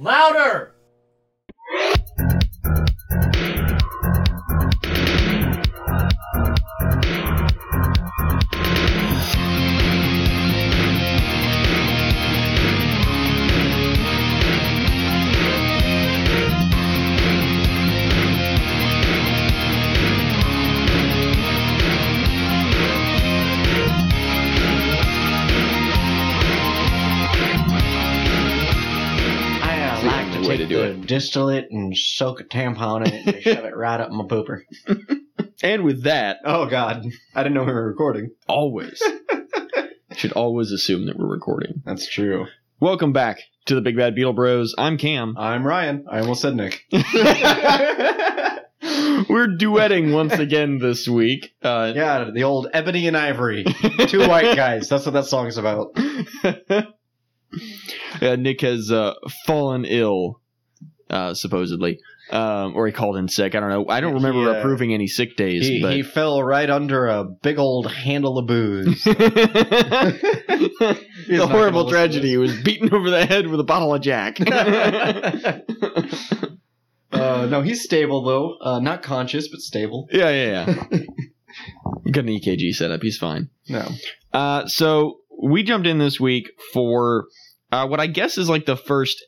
Louder! Take to do the it. and soak a tampon in it and shove it right up my pooper. And with that, Oh God, I didn't know we were recording. always should always assume that we're recording. That's true. Welcome back to the Big Bad Beetle Bros. I'm Cam. I'm Ryan. I almost said Nick. we're duetting once again this week. Uh, Yeah, the old ebony and ivory, two white guys. That's what that song's about. uh, Nick has uh, fallen ill, uh, supposedly, um, or he called in sick. I don't know. I don't remember He, uh, approving any sick days, He, but he fell right under a big old handle of booze. The horrible gonna listen to tragedy was beaten over the head with a bottle of Jack. uh, no, he's stable though. Uh, not conscious, but stable. yeah, yeah, yeah. Got an EKG set up. He's fine. No. Uh, so we jumped in this week for uh, what I guess is like the first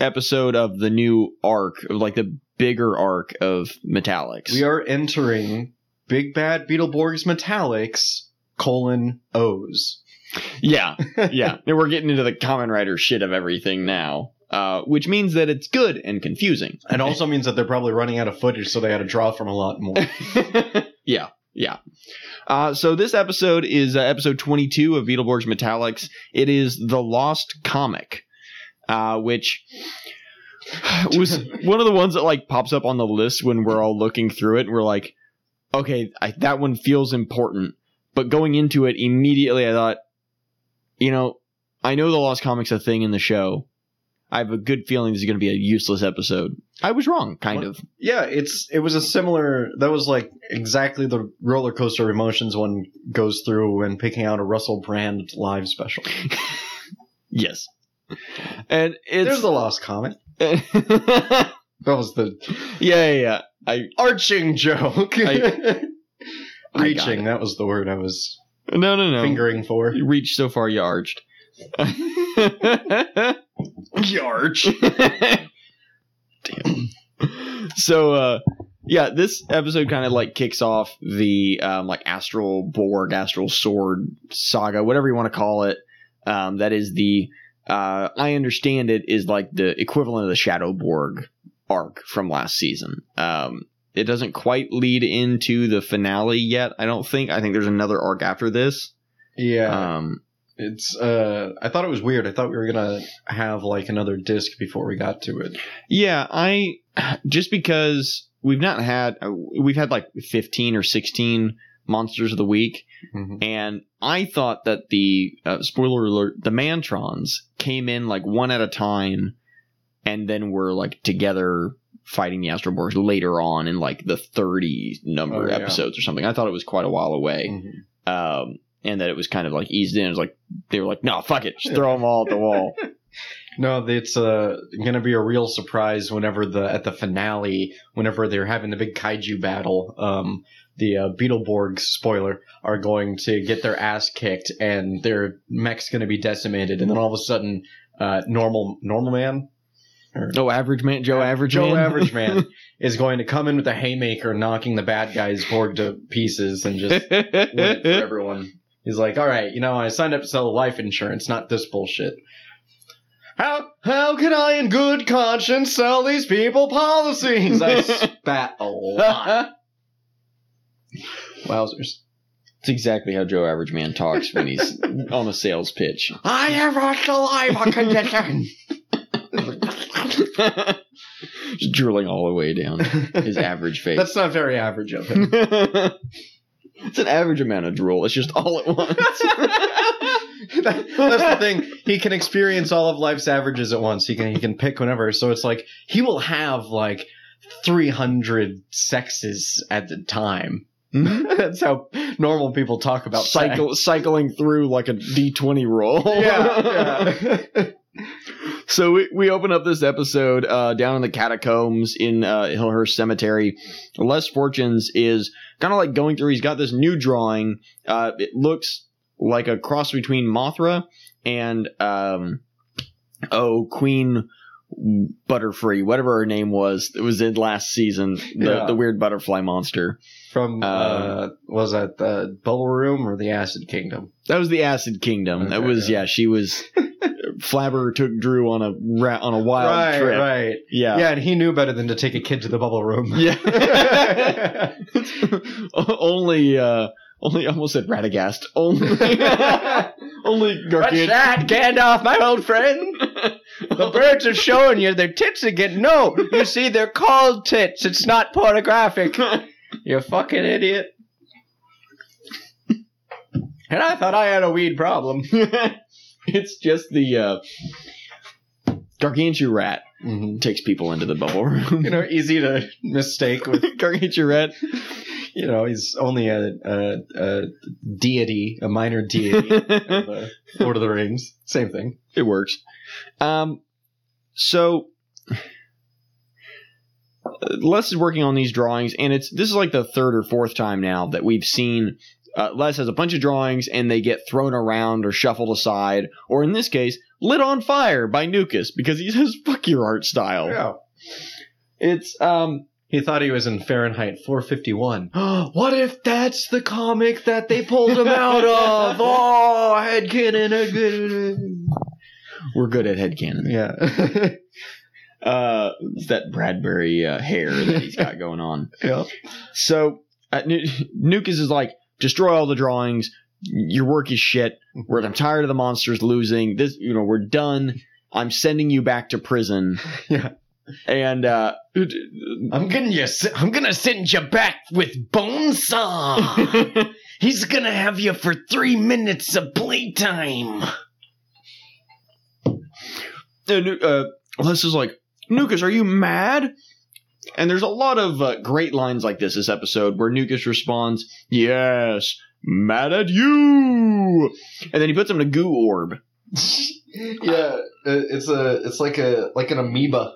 episode of the new arc, like the bigger arc of Metallix. We are entering Big Bad Beetleborgs Metallix colon O's. yeah, yeah. And we're getting into the Kamen Rider shit of everything now, uh, which means that it's good and confusing. It also means that they're probably running out of footage, so they had to draw from a lot more. yeah, yeah. Uh, so this episode is uh, episode 22 of Beetleborgs Metallix. It is the Lost Comic, uh, which was one of the ones that like pops up on the list when we're all looking through it. And we're like, okay, I, that one feels important. But going into it immediately, I thought, you know, I know the Lost Comic's a thing in the show. I have a good feeling this is going to be a useless episode. I was wrong, kind What? of. yeah, it's it was a similar. That was like exactly the roller coaster of emotions one goes through when picking out a Russell Brand live special. Yes. And it's There's the Lost Comet. That was the yeah, yeah. I arching joke. I- I Reaching. That was the word I was no, no, no. fingering for. You reached so far, you arched. Yarch. Damn. so, uh, yeah, this episode kind of like kicks off the um, like astral Borg, astral sword saga, whatever you want to call it. Um, that is the uh, I understand it is like the equivalent of the Shadow Borg arc from last season. Um, it doesn't quite lead into the finale yet. I don't think. I think there's another arc after this. Yeah. Um, It's uh I thought it was weird. I thought we were gonna have like another disc before we got to it. Yeah, I just because we've not had uh, we've had like 15 or 16 monsters of the week and I thought that the uh, spoiler alert the mantrons came in like one at a time and then were like together fighting the astroborgs later on in like the 30 number Oh, yeah. episodes or something. I thought it was quite a while away. Mhm. Um and that it was kind of like eased in. It was like they were like, "No, fuck it. Just throw them all at the wall." No, it's uh gonna be a real surprise whenever the at the finale, whenever they're having the big kaiju battle, um the uh, Beetleborgs spoiler are going to get their ass kicked and their mech's gonna be decimated, and then all of a sudden, uh, normal normal man, or Oh, average man, Joe Average Joe Man. Average Man is going to come in with a haymaker, knocking the bad guys Borg to pieces, and just win it for everyone. He's like, all right, you know, I signed up to sell life insurance, not this bullshit. How how can I, in good conscience, sell these people policies? I spat a lot. Wowzers! It's exactly how Joe Average Man talks when he's on a sales pitch. I have a saliva condition. Just drooling all the way down his average face. That's not very average of him. it's an average amount of drool. It's just all at once. That- that's the thing. He can experience all of life's averages at once. He can he can pick whenever. So it's like he will have like three hundred sexes at the time. that's how normal people talk about Cycle, cycling through like a D20 roll. Yeah, yeah. So we, we open up this episode uh, down in the catacombs in uh, Hillhurst Cemetery. Les Fortunes is kind of like going through. He's got this new drawing. Uh, it looks like a cross between Mothra and um, oh Queen Butterfree, whatever her name was. It was in last season. The, Yeah. the weird butterfly monster. From uh, was that the Bubble Room or the Acid Kingdom? That was the Acid Kingdom. that was yeah. yeah. She was. Flabber took Drew on a ra- on a wild right, trip. right. Yeah. Yeah, and he knew better than to take a kid to the Bubble Room. Yeah. only uh only I almost said Radagast. Only only What's Gargantuan. that, Gandalf, my old friend? The birds are showing you their tits again. No, you see, they're called tits. It's not pornographic. You fucking idiot. And I thought I had a weed problem. it's just the uh Gargantua rat Mm-hmm. takes people into the bubble room. You know, easy to mistake with. Rat. You know, he's only a, a, a deity, a minor deity of uh, Lord of the Rings. Same thing. it works. Um so uh, Les is working on these drawings, and it's this is like the third or fourth time now that we've seen uh, Les has a bunch of drawings and they get thrown around or shuffled aside, or in this case, lit on fire by Nukus because he says "fuck your art style." Yeah. It's um He thought he was in Fahrenheit 451. what if that's the comic that they pulled him out of? Oh, headcanon. we're good at headcanon. Yeah. Uh, it's that Bradbury uh, hair that he's got going on. yeah. So uh, Nu- Nukus is like, destroy all the drawings. Your work is shit. We're, I'm tired of the monsters losing. This, you know, we're done. I'm sending you back to prison. Yeah. And uh, I'm gonna I'm gonna send you back with Bonesaw. He's gonna have you for three minutes of playtime. and, uh, Les is like, Nukus, are you mad? And there's a lot of uh, great lines like this this episode where Nukus responds, Yes, mad at you. And then he puts him in a goo orb. yeah, it's a it's like a like an amoeba.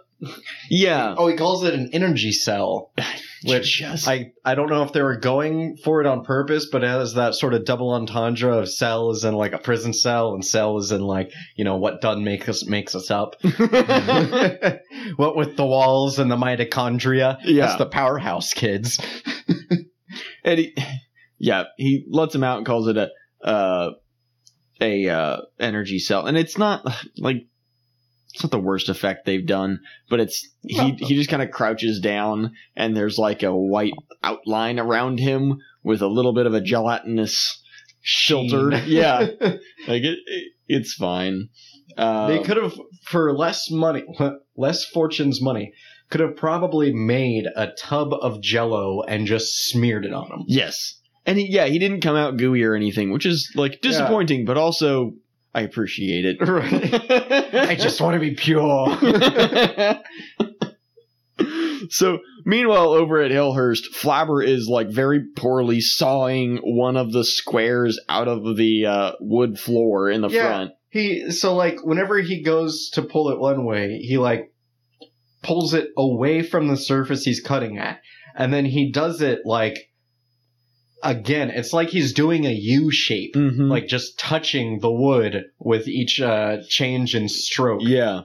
Yeah. Oh, he calls it an energy cell. Which Yes. I, I don't know if they were going for it on purpose, but as that sort of double entendre of cell is in like a prison cell and cell is in like, you know, what done makes us makes us up. what with the walls and the mitochondria. Yeah. That's the powerhouse kids. and he, yeah, he lets him out and calls it a uh, a uh, energy cell, and it's not like it's not the worst effect they've done, but it's he he just kind of crouches down, and there's like a white outline around him with a little bit of a gelatinous Sheen. yeah, like it, it it's fine. Uh, they could have for less money less fortune's money could have probably made a tub of jello and just smeared it on him. yes, and he, yeah, he didn't come out gooey or anything, which is like disappointing, but also I appreciate it. right i just want to be pure so meanwhile over at hillhurst flabber is like very poorly sawing one of the squares out of the uh, wood floor in the Yeah. front he so like whenever he goes to pull it one way he like pulls it away from the surface he's cutting at and then he does it like again it's like he's doing a u shape Mhm. like just touching the wood with each uh change in stroke. Yeah.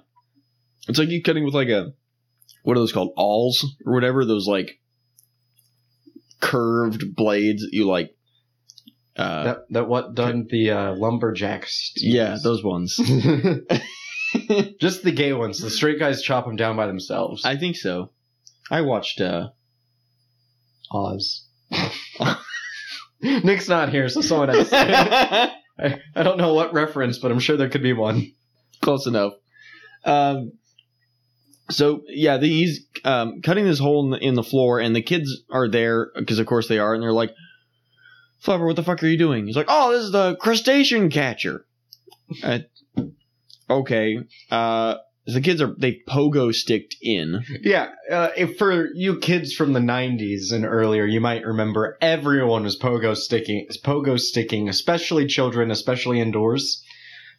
It's like you cutting with like a what are those called? Awls or whatever? Those like curved blades that you like uh that that what done the uh lumberjacks yeah those ones. Just the gay ones. The straight guys chop them down by themselves. I think so. I watched uh oz nick's not here so someone else I, I don't know what reference, but I'm sure there could be one. close enough. Um, so yeah, the, he's um, cutting this hole in the, in the floor, and the kids are there because of course they are, and they're like, "Flubber, what the fuck are you doing?" He's like, "Oh, this is the crustacean catcher." Uh, okay, uh, the kids are they pogo sticked in. Yeah, uh, if for you kids from the '90s and earlier, you might remember everyone was pogo sticking, pogo sticking, especially children, especially indoors.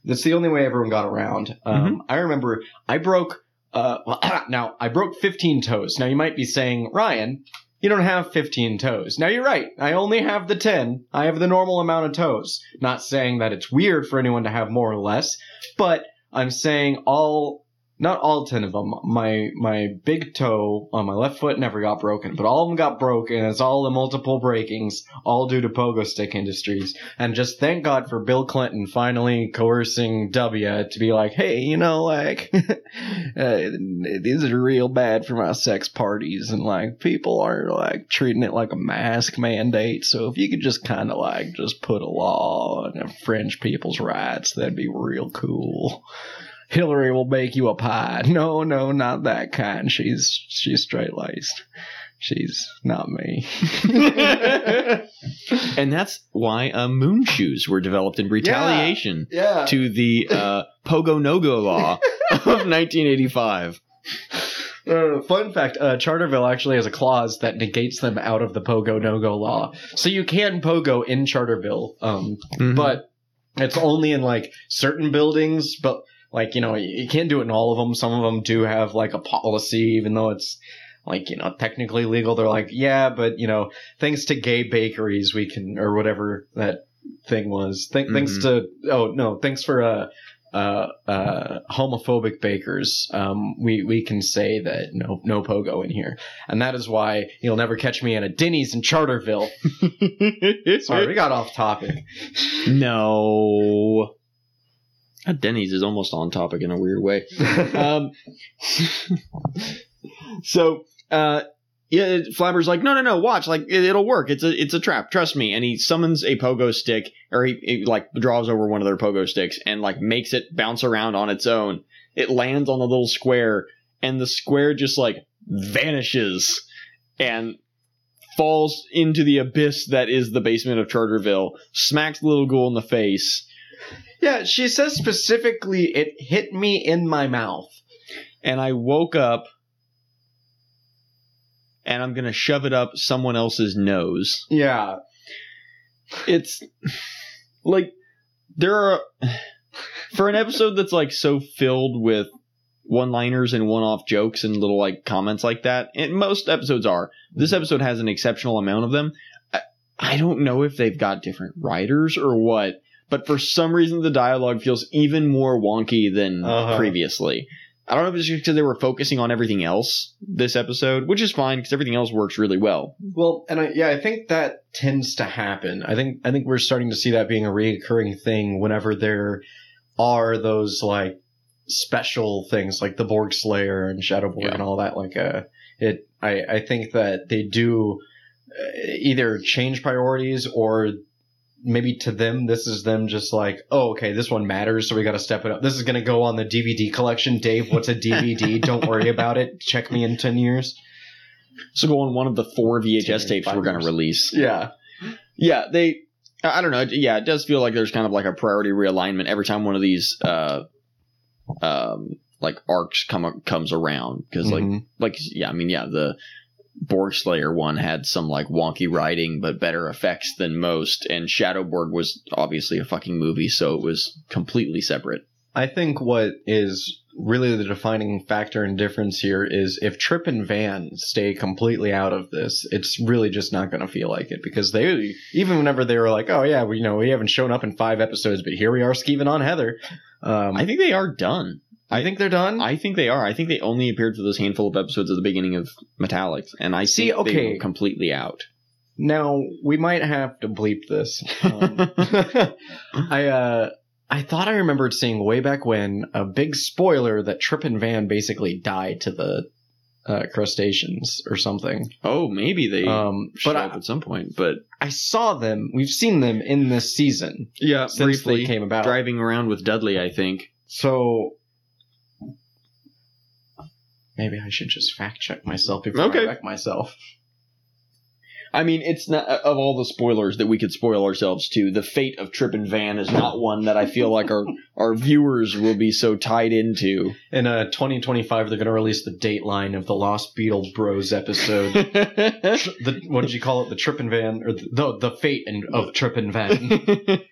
That's the only way everyone got around. Um, I remember I broke. Uh, well, now I broke 15 toes. Now you might be saying, Ryan, you don't have 15 toes. Now you're right. I only have the 10. I have the normal amount of toes. Not saying that it's weird for anyone to have more or less, but I'm saying all not all 10 of them. My my big toe on my left foot never got broken, but all of them got broken. It's all the multiple breakings, all due to pogo stick industries. And just thank God for Bill Clinton finally coercing W to be like, hey, you know, like uh, these are real bad for my sex parties, and like people are like treating it like a mask mandate. So if you could just kind of like just put a law and infringe people's rights, that'd be real cool. Hillary will bake you a pie. No, no, not that kind. She's she's straight laced. She's not me. and that's why uh, moon shoes were developed in retaliation yeah. to the uh, Pogo No Go law of 1985. Uh, fun fact: uh, Charterville actually has a clause that negates them out of the Pogo No Go law, so you can Pogo in Charterville, um, Mhm. but it's only in like certain buildings. But like you know, you, can't do it in all of them. Some of them do have like a policy, even though it's like you know technically legal. They're like, yeah, but you know, thanks to gay bakeries, we can or whatever that thing was. Th- Thanks to oh no, thanks for uh. Uh, uh, homophobic bakers, um, we we can say that no no pogo in here, and that is why you'll never catch me at a Denny's in Charterville. Sorry, we got off topic. no. That Denny's is almost on topic in a weird way. um, so uh, yeah, Flabber's like, no, no, no, watch, like it, will work. It's a it's a trap. Trust me. And he summons a pogo stick, or he, he like draws over one of their pogo sticks and like makes it bounce around on its own. It lands on the little square, and the square just like vanishes and falls into the abyss that is the basement of Charterville. Smacks the little ghoul in the face. Yeah, she says specifically, it hit me in my mouth. and I woke up and I'm going to shove it up someone else's nose. Yeah, It's like there are for an episode that's like so filled with one-liners and one-off jokes and little like comments like that. And most episodes are. This episode has an exceptional amount of them. I, I don't know if they've got different writers or what, but for some reason the dialogue feels even more wonky than Uh-huh. previously. I don't know if it's just because they were focusing on everything else this episode, which is fine because everything else works really well. Well, and I, yeah, I think that tends to happen. I think I think we're starting to see that being a reoccurring thing whenever there are those like special things like the Borg Slayer and Shadowborg Yeah. and all that. Like, uh, it. I I think that they do uh, either change priorities or maybe to them this is them just like oh okay this one matters so we got to step it up this is going to go on the dvd collection dave what's a dvd don't worry about it check me in 10 years So go on one of the four VHS tapes we're going to release. yeah Yeah, they. I I don't know. Yeah, it does feel like there's kind of like a priority realignment every time one of these, uh, um, like arcs come comes around because like Mhm. like yeah, I mean yeah, the Borg Slayer one had some like wonky writing but better effects than most, and Shadowborg was obviously a fucking movie, so it was completely separate. I think what is really the defining factor and difference here is if Trip and Van stay completely out of this, it's really just not going to feel like it because they even whenever they were like, oh yeah, we you know we haven't shown up in five episodes, but here we are skeeving on Heather. Um, I think they are done. I think they're done. I think they are. I think they only appeared for those handful of episodes at the beginning of Metallix, and I See, okay. completely out. Now we might have to bleep this. Um, I uh, I thought I remembered seeing way back when a big spoiler that Trip and Van basically died to the uh, crustaceans or something. Oh, maybe they Um, but up I, at some point. But I saw them. We've seen them in this season yeah, since they came about. driving around with Dudley. I think. So maybe I should just fact check myself before Okay. I wreck myself. I mean, it's not of all the spoilers that we could spoil ourselves to. The fate of Trip and Van is not one that I feel like our our viewers will be so tied into. In uh, 2025, they're going to release the dateline of the Lost Beetle Bros episode. The what did you call it? The Trip and Van or the the, the fate and of Trip and Van.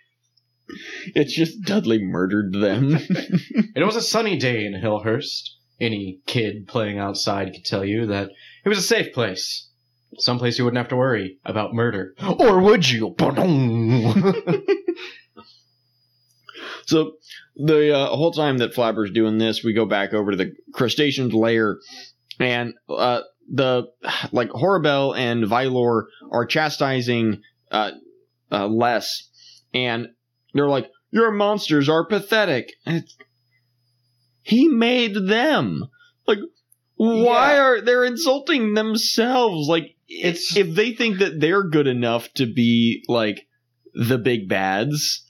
it's just Dudley murdered them. It was a sunny day in Hillhurst. Any kid playing outside could tell you that it was a safe place. Someplace you wouldn't have to worry about murder. Or would you? so the uh, whole time that Flabber's doing this, we go back over to the crustacean's lair, and uh, the like Horribelle and Vilor are chastising uh, uh, Les, and they're like, "Your monsters are pathetic." And it's, he made them. Like, why Yeah. are they insulting themselves? Like, It's- if they think that they're good enough to be like the big bads,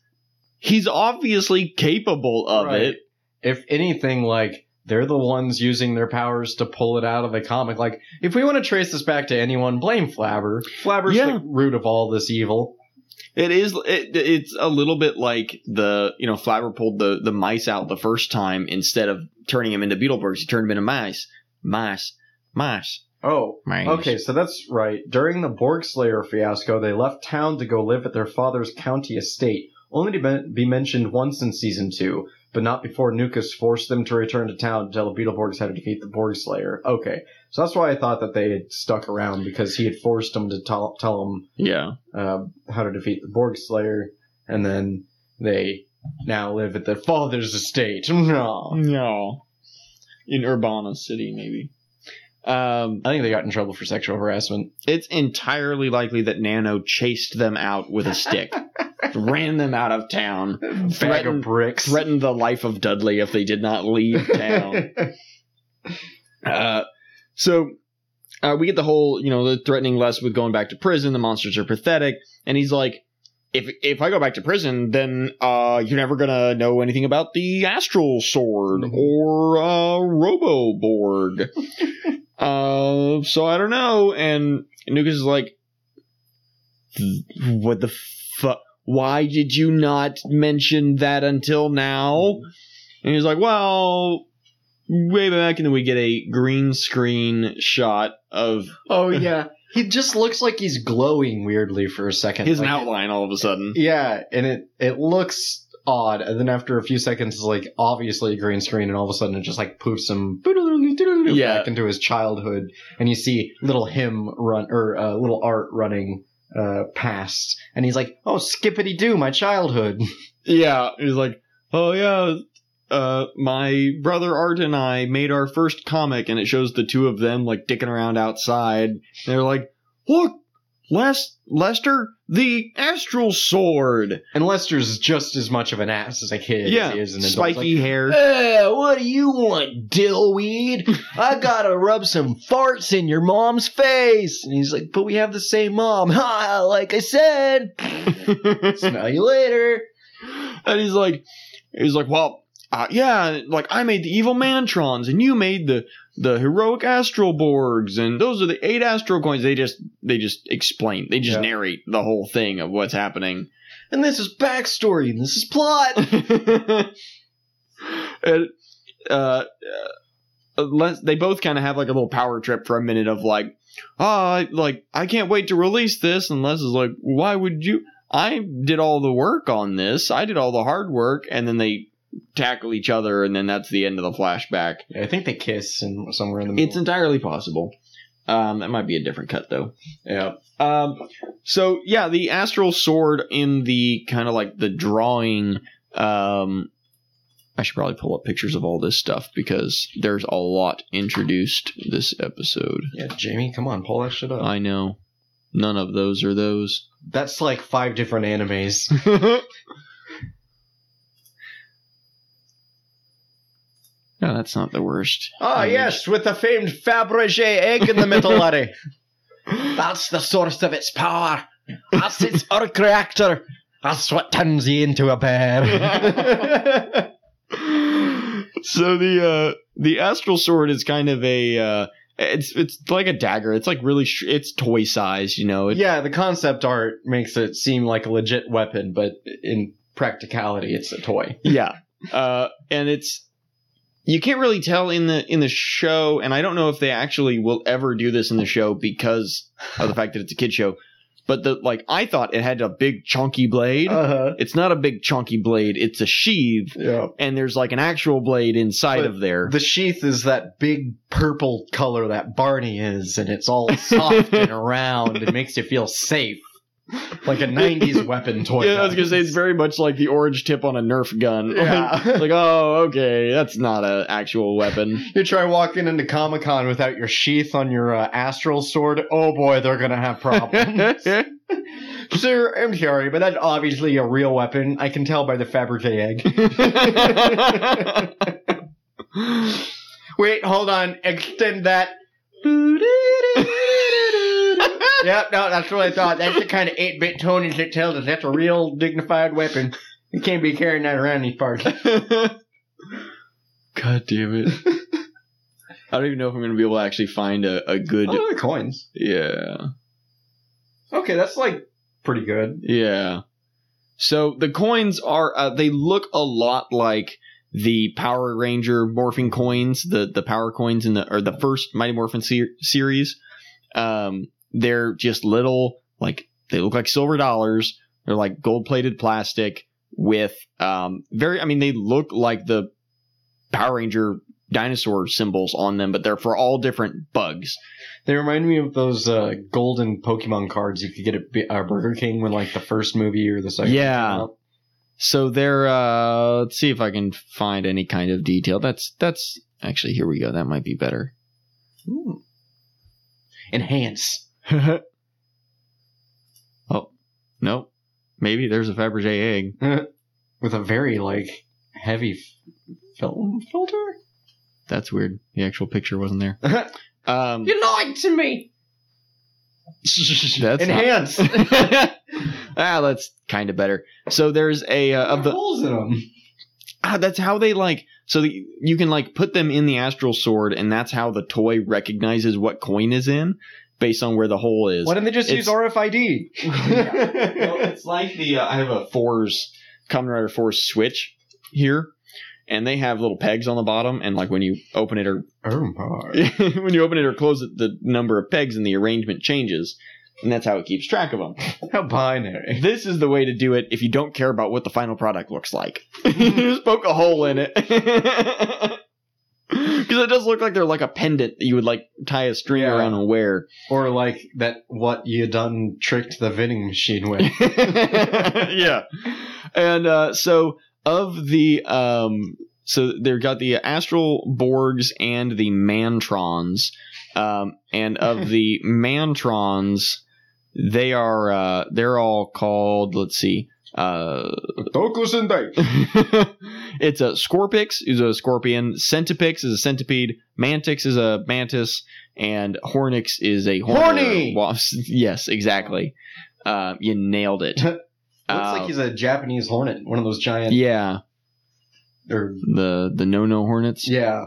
he's obviously capable of Right. it. if anything, like they're the ones using their powers to pull it out of a comic. Like, if we want to trace this back to anyone, blame Flabber. Flabber's Yeah. the root of all this evil. It is. It, it's a little bit like the you know Flabber pulled the the mice out the first time instead of turning him into Beetleborgs. He turned him into mice, mice, mice, Oh, mice. okay, so that's right. During the Borg Slayer fiasco, they left town to go live at their father's county estate, only to be mentioned once in season two, but not before Nukus forced them to return to town to tell the Beetleborgs how to defeat the Borg Slayer. Okay, so that's why I thought that they had stuck around because he had forced them to tell, tell them Yeah. uh, how to defeat the Borg Slayer, and then they now live at their father's estate. No. No. In Urbana City, maybe. Um, I think they got in trouble for sexual harassment. it's entirely likely that Nano chased them out with a stick, ran them out of town, Bag Threatened- of bricks. threatened the life of Dudley if they did not leave town. Uh, so uh, we get the whole, you know, the threatening Les with going back to prison. The monsters are pathetic, and he's like, if if I go back to prison, then uh, you're never gonna know anything about the Astral Sword Mhm. or uh, Roboborg. uh, so I don't know. And Nukus is like, what the fuck? Why did you not mention that until now? And he's like, well, way back, and then we get a green screen shot of oh yeah, he just looks like he's glowing weirdly for a second. his Like, outline all of a sudden. Yeah, and it it looks odd, and then after a few seconds, it's like obviously a green screen, and all of a sudden it just like poofs him Yeah. back into his childhood, and you see little him run or uh, little art running uh past, and he's like, "Oh, skippity doo, my childhood." Yeah, he's like, oh yeah, uh, my brother Art and I made our first comic, and it shows the two of them like dicking around outside. They're like, look, Les Lester, the Astral Sword. And Lester's just as much of an ass as a kid yeah, as he is an adult. spiky hair. Hey, what do you want, dillweed? I gotta rub some farts in your mom's face. And he's like, but we have the same mom. Ha, like I said. Smell you later. and he's like, he's like, well, uh, yeah, like I made the evil Mantrons, and you made the the heroic Astral Borgs, and those are the eight Astral coins. They just they just explain, they just Yeah. narrate the whole thing of what's happening. And this is backstory, and this is plot. and uh, uh, Les, they both kind of have like a little power trip for a minute of like, ah, like I can't wait to release this. And Les is like, why would you? I did all the work on this. I did all the hard work, and then they tackle each other, and then that's the end of the flashback. I think they kiss and somewhere in the middle. It's entirely possible. Um, that might be a different cut though. yeah. Um, so yeah, the astral sword in the kind of like the drawing. Um, I should probably pull up pictures of all this stuff because there's a lot introduced this episode. Yeah, Jamie, come on, pull that shit up. I know none of those are those. That's like five different animes. no, that's not the worst. Ah, image. yes, with the famed Fabergé egg in the middle, laddie. That's the source of its power. That's its arc reactor. That's what turns you into a bear. so the uh the astral sword is kind of a uh it's it's like a dagger. It's like really sh- it's toy size, you know. It, yeah, the concept art makes it seem like a legit weapon, but in practicality, it's a toy. yeah uh and it's you can't really tell in the in the show and i don't know if they actually will ever do this in the show because of the fact that it's a kid show but the like I thought it had a big chunky blade. Uh-huh. it's not a big chunky blade. It's a sheath, Yeah. and there's like an actual blade inside But of there. The sheath is that big purple color that Barney is, and it's all soft and round. It makes you feel safe. Like a 90s weapon toy. yeah, I was gonna say it's very much like the orange tip on a Nerf gun. Yeah. Like, like, oh, okay, that's not an actual weapon. You try walking into Comic Con without your sheath on your uh, astral sword. Oh boy, they're gonna have problems. Sir, I'm sorry, but that's obviously a real weapon. I can tell by the Fabergé egg. Wait, hold on. Extend that. Yep, no, that's what I thought. That's the kind of 8 bit Tony that tells us that's a real dignified weapon. You can't be carrying that around these parts. God damn it. I don't even know if I'm gonna be able to actually find a, a good. Oh, the coins. Yeah. Okay, that's like pretty good. Yeah. So the coins are uh, they look a lot like the Power Ranger morphing coins, the the power coins in the or the first Mighty Morphin ser- series. Um, they're just little like they look like silver dollars. They're like gold plated plastic with um very. I mean, they look like the Power Ranger dinosaur symbols on them, but they're for all different bugs. They remind me of those uh, golden Pokemon cards you could get at B- uh, Burger King when like the first movie or the second. Yeah. So they're uh let's see if I can find any kind of detail. That's that's actually here we go. That might be better. Hmm. Enhance. oh, no. Maybe there's a Fabergé egg. With a very like heavy film filter. That's weird. The actual picture wasn't there. Um you lied to me. That's not- Enhance. ah, that's kind of better. So there's a uh, of the holes in them. ah, that's how they like so the, you can like put them in the astral sword and that's how the toy recognizes what coin is in based on where the hole is. Why don't they just It's- use RFID? well, it's like the uh, I have a Fourze Kamen Rider Fourze switch here, and they have little pegs on the bottom, and like when you open it or oh my. when you open it or close it, the number of pegs and the arrangement changes, and that's how it keeps track of them. How binary. This is the way to do it if you don't care about what the final product looks like. you just poke a hole in it. Because it does look like they're like a pendant that you would like tie a string Yeah. around and wear. Or like that what you done tricked the vending machine with. yeah. And uh, so of the um so they've got the astral borgs and the mantrons. Um and of the mantrons they are uh they're all called let's see uh it's a Scorpix is a scorpion, Centipix is a centipede, Mantix is a mantis, and Hornix is a hornet or Horny! wasp. Yes, exactly. Uh, you nailed it. Looks Uh, like he's a Japanese hornet, one of those giant. yeah, Or the the no no hornets. yeah,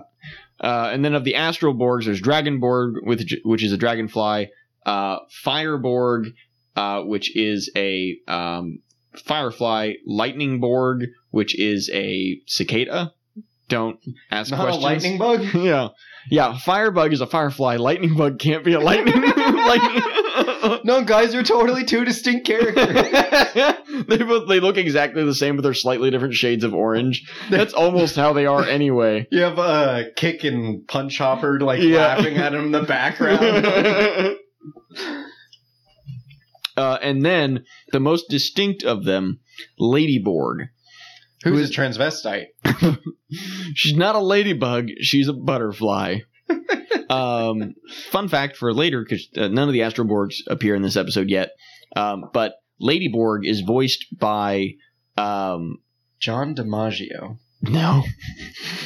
Uh, and then of the Astral Borgs, there's Dragonborg, with which is a dragonfly, uh, Fireborg, uh, which is a um, firefly, Lightning Borg, which is a cicada. Don't ask not questions. a lightning bug. yeah, yeah. Firebug is a firefly. Lightning bug can't be a lightning. lightning. no, guys, they're totally two distinct characters. they both they look exactly the same, but they're slightly different shades of orange. That's almost how they are anyway. you have a uh, kick and punch hopper like Yeah. laughing at him in the background. Uh, and then the most distinct of them, Ladyborg. Who's is- a transvestite? She's not a ladybug. She's a butterfly. um, fun fact for later, because uh, none of the Astroborgs appear in this episode yet. Um, but Ladyborg is voiced by um, John DiMaggio. no.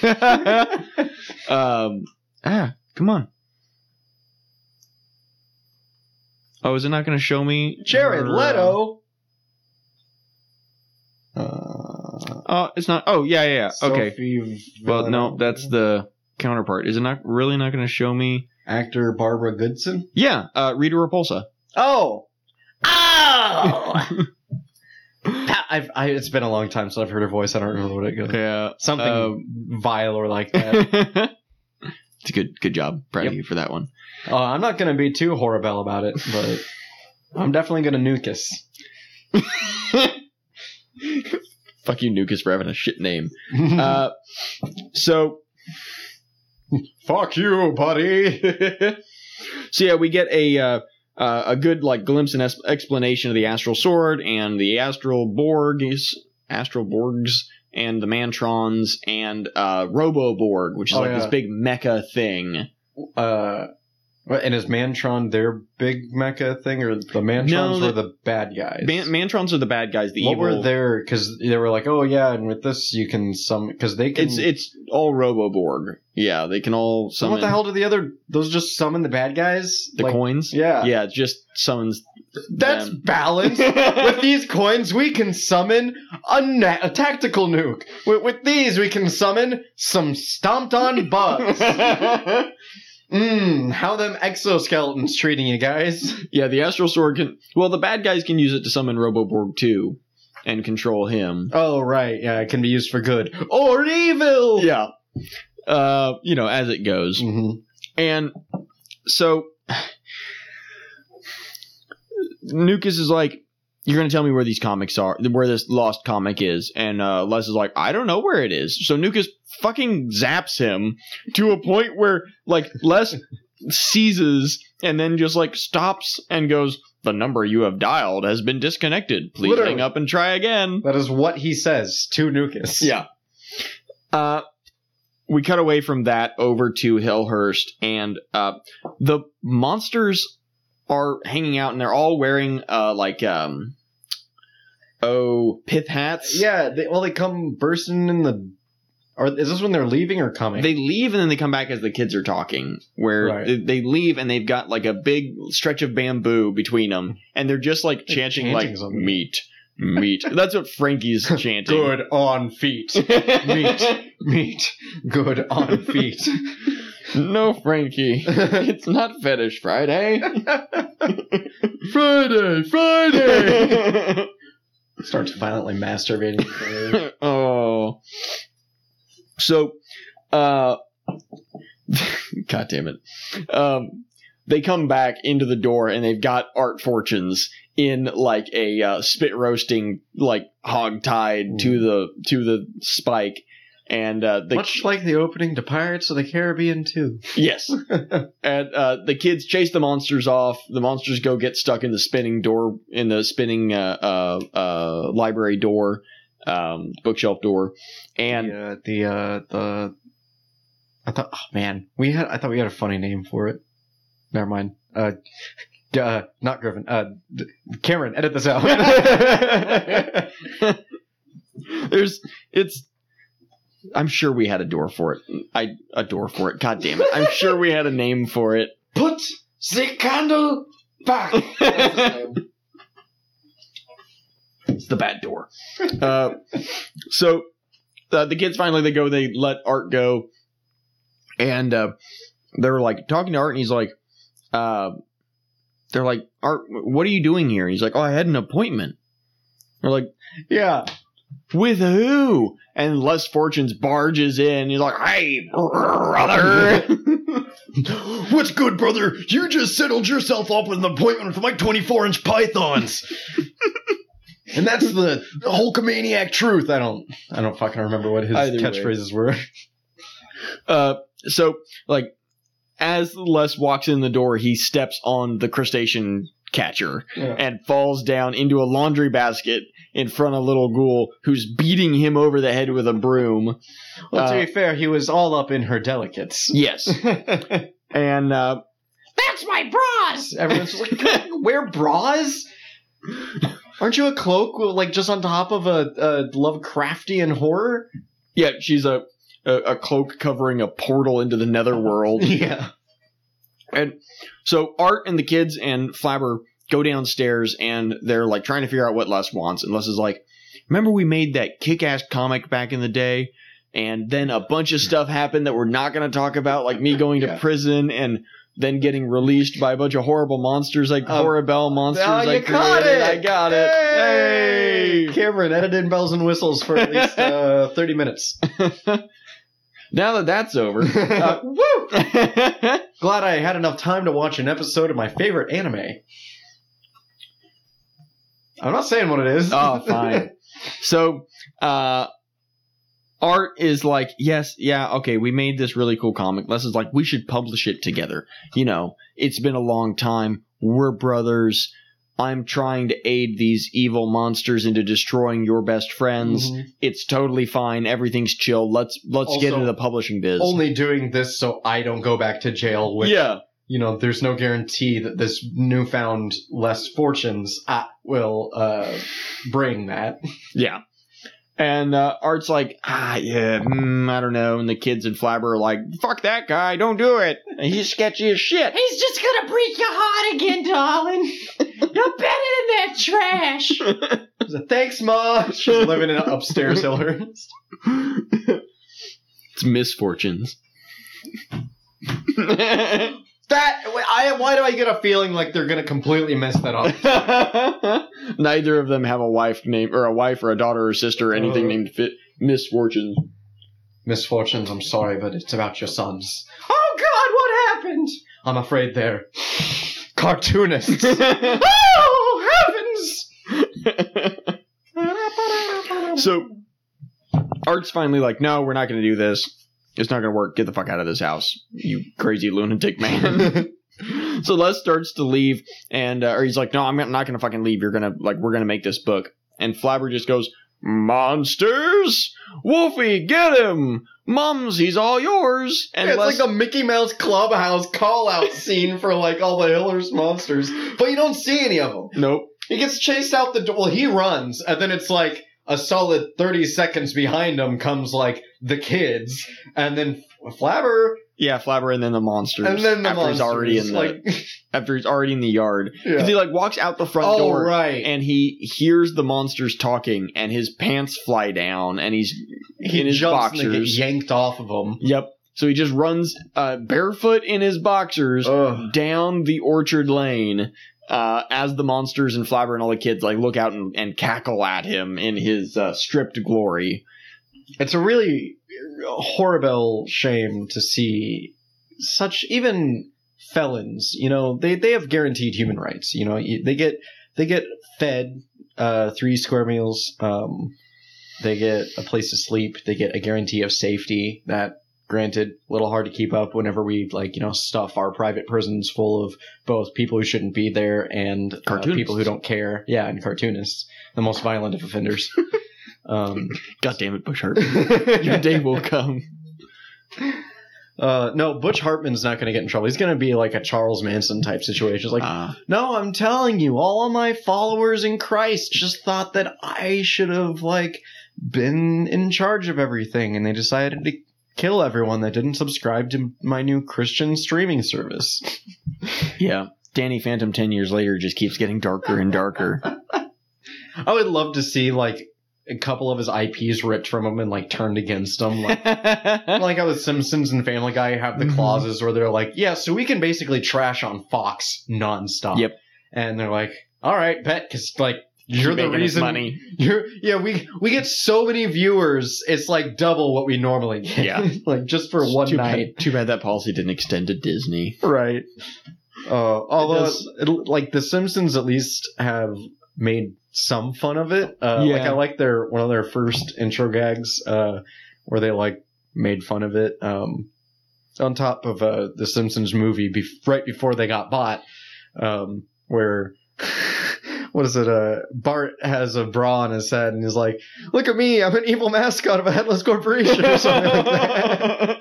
um, ah, come on. Oh, is it not going to show me? Jared uh, Leto. Uh, Oh, it's not. Oh, yeah, yeah. yeah. Okay. Sophie Well, no, that's the counterpart. Is it not really not going to show me? actor Barbara Goodson. Yeah, uh, Rita Repulsa. Oh, oh! I've, I, it's been a long time since I've heard her voice. I don't remember what it goes. Yeah, Something um, vile or like that. it's a good good job. Proud of you for that one. uh, I'm not going to be too horrible about it, but I'm definitely gonna nuke us. Fuck you, Nukus, for having a shit name. Uh, so Fuck you, buddy. So yeah, we get a uh, uh, a good like glimpse and es- explanation of the astral sword and the astral borgs, astral borgs, and the mantrons and uh, Roboborg, which is Oh, like this yeah. big mecha thing. uh, and is Mantron their big mecha thing, or the Mantrons No, were the- the bad guys? Man- mantrons are the bad guys. The what evil. were their? Because they were like, oh yeah, and with this you can summon. Because they can. It's it's all Roboborg. Yeah, they can all summon what the hell do the other? Those just summon the bad guys? the Like, coins. Yeah, yeah, it just summons. That's them. balanced. with these coins, we can summon a, na- a tactical nuke. With, with these, we can summon some stomped on bugs. Mmm, how them exoskeletons treating you guys? yeah, the astral sword can. Well, the bad guys can use it to summon Roboborg too, and control him. Oh, right. Yeah, it can be used for good or evil. Yeah. Uh, you know, as it goes. Mhm. And so Nukus is like, You're gonna tell me where these comics are, where this lost comic is. And uh Les is like, I don't know where it is. So Nukus fucking zaps him to a point where like Les seizes and then just like stops and goes, The number you have dialed has been disconnected. Please Literally. hang up and try again. That is what he says to Nukus. Yeah. Uh, we cut away from that over to Hillhurst, and uh, the monsters are hanging out, and they're all wearing uh, like um, oh pith hats. Yeah, they, well, they come bursting in the. Or is this when they're leaving or coming? They leave and then they come back as the kids are talking. Where Right. they, they leave and they've got like a big stretch of bamboo between them, and they're just like They're chanting, chanting like something. meat, meat. That's what Frankie's chanting. Good on feet. Meat. Meat. Good on feet. no, Frankie. it's not Fetish Friday. Friday, Friday. Starts violently masturbating. oh. So, uh, God damn it. Um, they come back into the door and they've got Art Fortunes in like a uh, spit roasting, like hog tied to the to the spike, and uh, the Much like the opening to Pirates of the Caribbean too. yes, and uh, the kids chase the monsters off. The monsters go get stuck in the spinning door in the spinning uh, uh, uh, library door, um, bookshelf door, and the uh, the uh, the I thought oh man we had I thought we had a funny name for it. Never mind. Uh, uh not Griffin. Uh, Cameron, edit this out. There's it's I'm sure we had a door for it. I a door for it. God damn it. I'm sure we had a name for it. Put the candle back. it's the bad door. Uh, so uh, the kids finally they go, they let Art go, and uh, they're like talking to Art, and he's like, uh, they're like, Art, what are you doing here? He's like, oh, I had an appointment. They're like, yeah. With who? And Les Fortunes barges in. He's like, hey, brother. What's good, brother? You just settled yourself up with an appointment with my 24 inch pythons. and that's the Hulkamaniac truth. I don't I don't fucking remember what his Either way. catchphrases were. Uh, so like as Les walks in the door, he steps on the crustacean catcher Yeah. and falls down into a laundry basket in front of little ghoul who's beating him over the head with a broom. Well, to Uh, be fair, he was all up in her delicates. Yes. and uh That's my bras. Everyone's just like, wear bras? Aren't you a cloak, like just on top of a, a Lovecraftian horror? yeah, she's a, a a cloak covering a portal into the netherworld. Yeah. And so Art and the kids and Flabber go downstairs and they're like trying to figure out what Les wants. And Les is like, Remember we made that kick ass comic back in the day? And then a bunch of stuff happened that we're not going to talk about, like me going to Yeah. prison and then getting released by a bunch of horrible monsters, like Um, Horribel monsters. Oh, I you caught it! I got it. Hey! Hey! Cameron, edit in bells and whistles for at least uh, 30 minutes. now that that's over. uh, Woo! Glad I had enough time to watch an episode of my favorite anime. I'm not saying what it is. Oh, fine. so, uh, Art is like, yes, yeah, okay, we made this really cool comic. Les is like, we should publish it together. You know, it's been a long time. We're brothers. I'm trying to aid these evil monsters into destroying your best friends. Mhm. It's totally fine. Everything's chill. Let's let's get into the publishing biz. Only doing this so I don't go back to jail. Which, yeah. You know, there's no guarantee that this newfound Les Fortunes uh, will uh, bring that. Yeah. And uh, Art's like, ah, yeah, mm, I don't know. And the kids and Flabber are like, fuck that guy, don't do it. And he's sketchy as shit. He's just gonna break your heart again, darling. You're better than that trash. Like, Thanks, ma. She's living in upstairs Hillhurst. it's misfortunes. That I why do I get a feeling like they're gonna completely mess that up? Neither of them have a wife named or a wife or a daughter or sister or anything Uh. named Fit Misfortunes. Misfortunes, I'm sorry, but it's about your sons. Oh God, what happened? I'm afraid they're cartoonists. oh heavens! so Art's finally like, no, we're not going to do this. It's not going to work. Get the fuck out of this house, you crazy lunatic man. so Les starts to leave, and uh, or he's like, no, I'm not going to fucking leave. You're gonna like, we're gonna make this book. And Flabber just goes, monsters, Wolfie, get him. Mums, he's all yours. And it's Les- like the Mickey Mouse Clubhouse call out scene for like all the Hillers monsters, but you don't see any of them. nope. He gets chased out the door. Well, he runs, and then it's like a solid 30 seconds behind him comes like the kids, and then Flabber, Yeah, Flabber, and then the monsters. and then the after monsters. he's already in the like, after he's already in the yard. 'Cause yeah. he like walks out the front Oh, door. right. and he hears the monsters talking, and his pants fly down, and he's he in his jumps and they get boxers. yanked off of him. Yep. So he just runs uh, barefoot in his boxers Ugh. down the orchard lane uh, as the monsters and Flabber and all the kids like look out and, and cackle at him in his uh, stripped glory. It's a really horrible shame to see such even felons. You know, they they have guaranteed human rights. You know, they get they get fed uh, three square meals. Um, they get a place to sleep. They get a guarantee of safety. That, granted, a little hard to keep up whenever we like you know stuff our private prisons full of both people who shouldn't be there and uh, people who don't care. Yeah, and cartoonists, the most violent of offenders. um, God damn it, Bush Hart. Your day will come. Uh, no, Butch Hartman's not going to get in trouble. He's going to be like a Charles Manson type situation. It's like, Uh, no, I'm telling you, all of my followers in Christ just thought that I should have like been in charge of everything, and they decided to kill everyone that didn't subscribe to my new Christian streaming service. yeah. Danny Phantom 10 years later just keeps getting darker and darker. I would love to see like a couple of his IPs ripped from him and like turned against him. Like, like how the Simpsons and Family Guy have the Mhm. clauses where they're like, yeah, so we can basically trash on Fox nonstop. Yep. And they're like, all right, bet, because like you're the reason. money. You're yeah, we we get so many viewers. It's like double what we normally get. Yeah. like just for one too night. Bad, too bad that policy didn't extend to Disney. Right. Uh, although, does- it, like the Simpsons, at least have made some fun of it. Uh, Yeah. Like I like their one of their first intro gags, uh, where they like made fun of it. Um, on top of uh, the Simpsons movie, bef- right before they got bought, um, where. What is it? Uh, Bart has a bra on his head and he's like, "Look at me! I'm an evil mascot of a headless corporation," or something like that.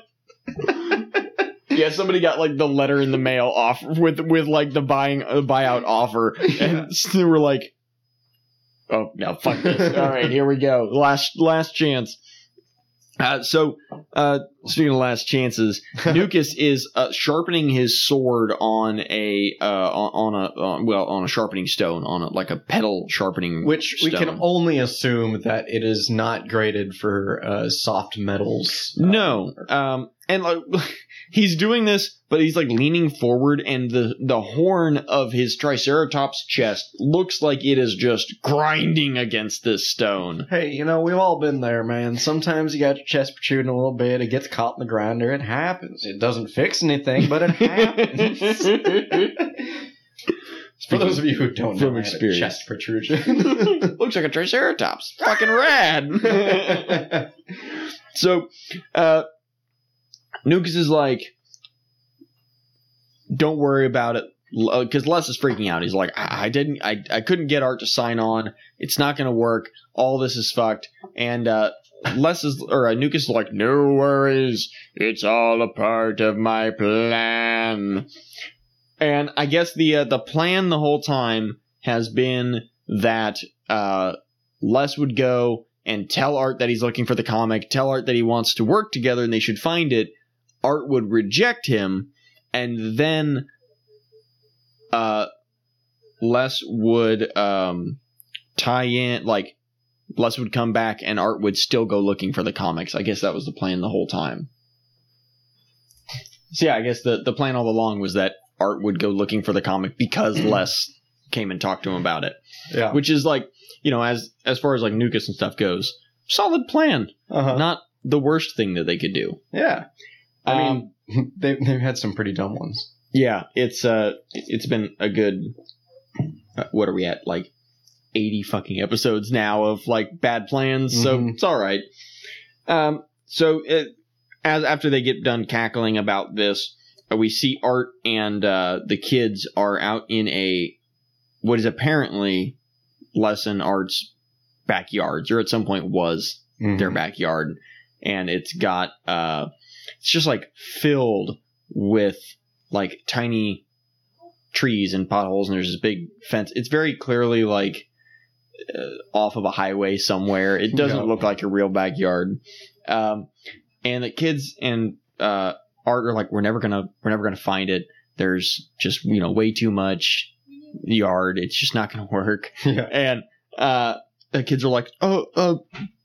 yeah, somebody got like the letter in the mail off with with like the buying uh, buyout offer, and they were like, "Oh no, fuck this! All right, here we go. Last last chance." Uh, so, uh, speaking of last chances, Nukus is uh, sharpening his sword on a uh, on, on a uh, well on a sharpening stone on a, like a petal sharpening Which we can only assume that it is not graded for uh, soft metals. No, um, and like he's doing this, but he's like leaning forward, and the the horn of his Triceratops chest looks like it is just grinding against this stone. Hey, you know, we've all been there, man. Sometimes you got your chest protruding a little bit, it gets caught in the grinder, it happens. It doesn't fix anything, but it happens. For those of you who don't From know, I had a experience. chest protrusion. Looks like a triceratops. Fucking rad. so, uh, Nukus is like, don't worry about it. Because Les is freaking out. He's like, I, I didn't, I, I couldn't get Art to sign on. It's not going to work. All this is fucked. And uh, Les is, or uh, Nukus is like, no worries. It's all a part of my plan. And I guess the uh, the plan the whole time has been that uh, Les would go and tell Art that he's looking for the comic, tell Art that he wants to work together and they should find it. Art would reject him, and then uh, Les would um, tie in, like, Les would come back and Art would still go looking for the comics. I guess that was the plan the whole time. So, yeah, I guess the, the plan all along was that Art would go looking for the comic because Les came and talked to him about it yeah. which is like you know as as far as like Nukus and stuff goes, solid plan, Uh-huh. not the worst thing that they could do. Yeah. I Um, mean, they, they've had some pretty dumb ones. yeah, it's uh, it's been a good. Uh, what are we at? Like eighty fucking episodes now of like bad plans, so Mhm. it's all right. Um, so it, as after they get done cackling about this, uh, we see Art and uh, the kids are out in a what is apparently lesson Art's backyards, or at some point was Mhm. their backyard and it's got uh it's just like filled with like tiny trees and potholes and there's this big fence it's very clearly like off of a highway somewhere it doesn't Yeah. look like a real backyard um and the kids and uh art are like we're never gonna we're never gonna find it there's just you know way too much yard it's just not gonna work Yeah. and uh the kids are like, "Oh, uh,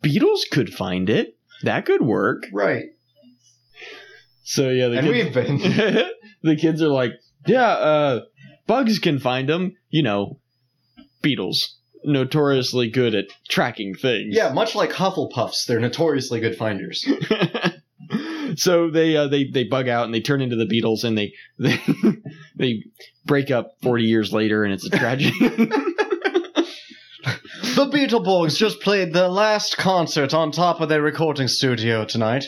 Beatles could find it. That could work." Right. So yeah, the and kids, we've been. the kids are like, "Yeah, uh, Bugs can find them." You know, Beatles notoriously good at tracking things. yeah, much like Hufflepuffs, they're notoriously good finders. so they uh, they they bug out and they turn into the Beatles and they they they break up forty years later and it's a tragedy. The Beetleborgs just played their last concert on top of their recording studio tonight.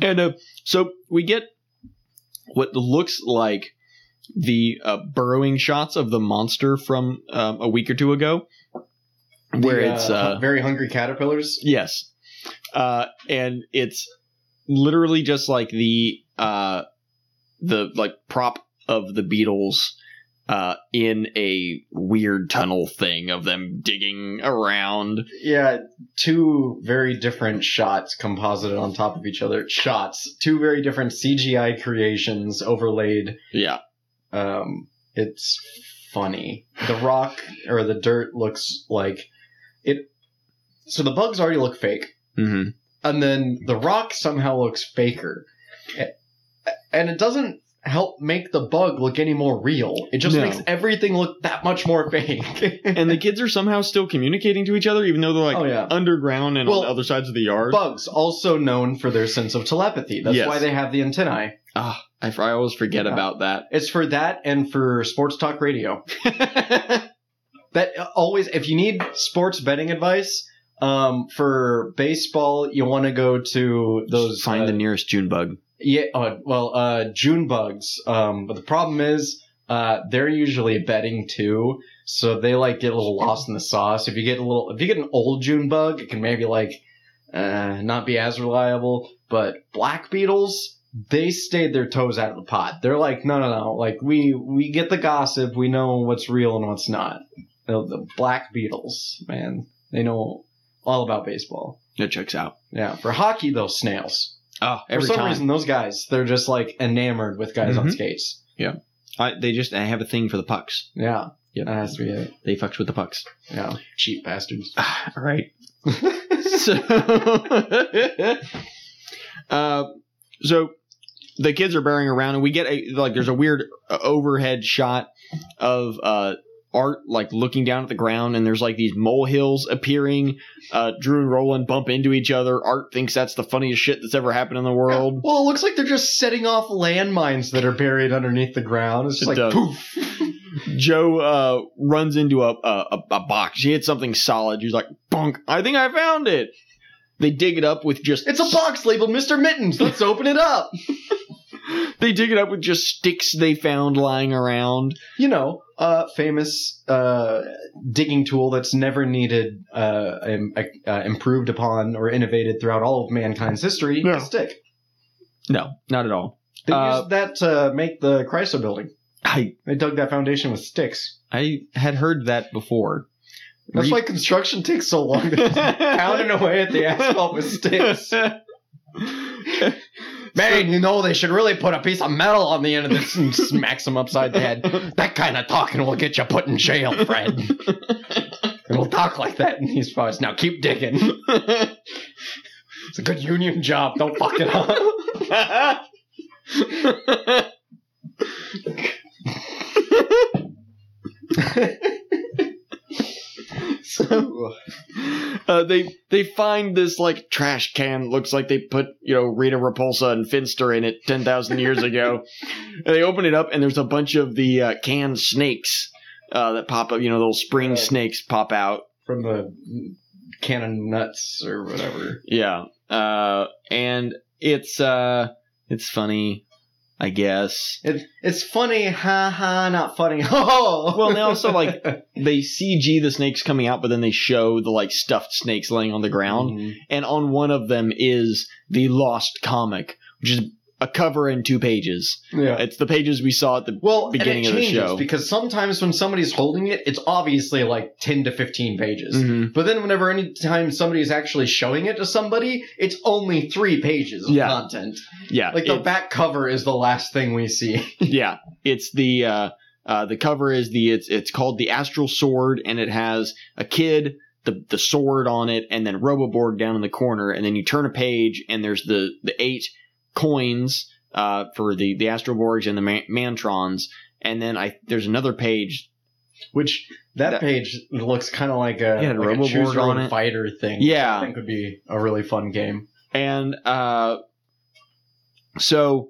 And uh, so we get what looks like the uh, burrowing shots of the monster from um, a week or two ago, where The, it's uh, very hungry caterpillars. yes, uh, and it's literally just like the uh, the like prop of the Beatles uh, in a weird tunnel thing of them digging around. Yeah, two very different shots composited on top of each other. Shots, two very different CGI creations overlaid. Yeah, Um, it's funny. The rock or the dirt looks like it. So the bugs already look fake, hmm and then the rock somehow looks faker, and it doesn't help make the bug look any more real. It just No. makes everything look that much more fake. and the kids are somehow still communicating to each other, even though they're like oh yeah. underground and Well, on the other sides of the yard. Bugs, also known for their sense of telepathy. That's Yes. why they have the antennae. Ah, I, I always forget Yeah. about that. It's for that and for sports talk radio. That uh, always, if you need sports betting advice, um, for baseball, you want to go to those. Find uh, the nearest June bug. Yeah, uh, well, uh, June bugs. Um, but the problem is, uh, they're usually betting too, so they like get a little lost in the sauce. If you get a little, if you get an old June bug, it can maybe like, uh, not be as reliable. But black beetles, they stayed their toes out of the pot. They're like, no, no, no. Like we we get the gossip. We know what's real and what's not. The, the black beetles, man, they know all about baseball. It checks out. Yeah, for hockey though, snails. Oh, For some time. reason, those guys, they're just like enamored with guys on Mhm. skates. Yeah, I, they just I have a thing for the pucks. Yeah. Yep. That has to be it. They fucks with the pucks. Yeah. Cheap bastards. Ah, all right. so, uh, so the kids are bearing around, and we get a like there's a weird uh, overhead shot of uh, Art like looking down at the ground, and there's like these molehills appearing. Uh, Drew and Roland bump into each other. Art thinks that's the funniest shit that's ever happened in the world. Well, it looks like they're just setting off landmines that are buried underneath the ground. It's just It like does. poof. Jo uh, runs into a, a a- a box. He hits something solid. He's like, "Bunk! I think I found it." They dig it up with just It's a box labeled Mr. Mittens. Let's open it up. they dig it up with just sticks they found lying around. You know, uh, famous uh, digging tool that's never needed, uh, im- uh, improved upon, or innovated throughout all of mankind's history. No. A stick. No, not at all. They Uh, used that to make the Chrysler building. I They dug that foundation with sticks. I had heard that before. That's Re- why construction takes so long. They're pounding away at the asphalt with sticks. Man, you know they should really put a piece of metal on the end of this and smacks him upside the head. That kind of talking will get you put in jail, Fred. It'll talk like that in these parts. Now keep digging. It's a good union job. Don't fuck it up. so, uh, they they find this like trash can. Looks like they put you know Rita Repulsa and Finster in it ten thousand years ago. and they open it up, and there's a bunch of the uh, canned snakes uh, that pop up. You know, little spring snakes pop out. from the can of nuts or whatever. Yeah, uh, and it's uh, it's funny, I guess. It, it's funny, ha ha, not funny. Oh, Well, they also, like- They CG the snakes coming out, but then they show the like stuffed snakes laying on the ground. Mhm. and on one of them is the Lost comic, which is a cover and two pages. yeah. It's the pages we saw at the Well, beginning and of it the changes show. because sometimes when somebody's holding it, it's obviously like ten to fifteen pages. Mhm. But then whenever any time somebody's actually showing it to somebody, it's only three pages of Yeah. content. yeah, Like the back cover is the last thing we see. yeah, it's the uh, uh, the cover is the it's it's called the Astral Sword, and it has a kid. The, the sword on it and then Roboborg down in the corner and then you turn a page and there's the, the eight coins uh, for the, the Astroborgs and the Man- Mantrons and then I there's another page Which that, That- page looks kind of like a, Yeah, like a choose your own fighter thing. Yeah. I think would be a really fun game. and uh, so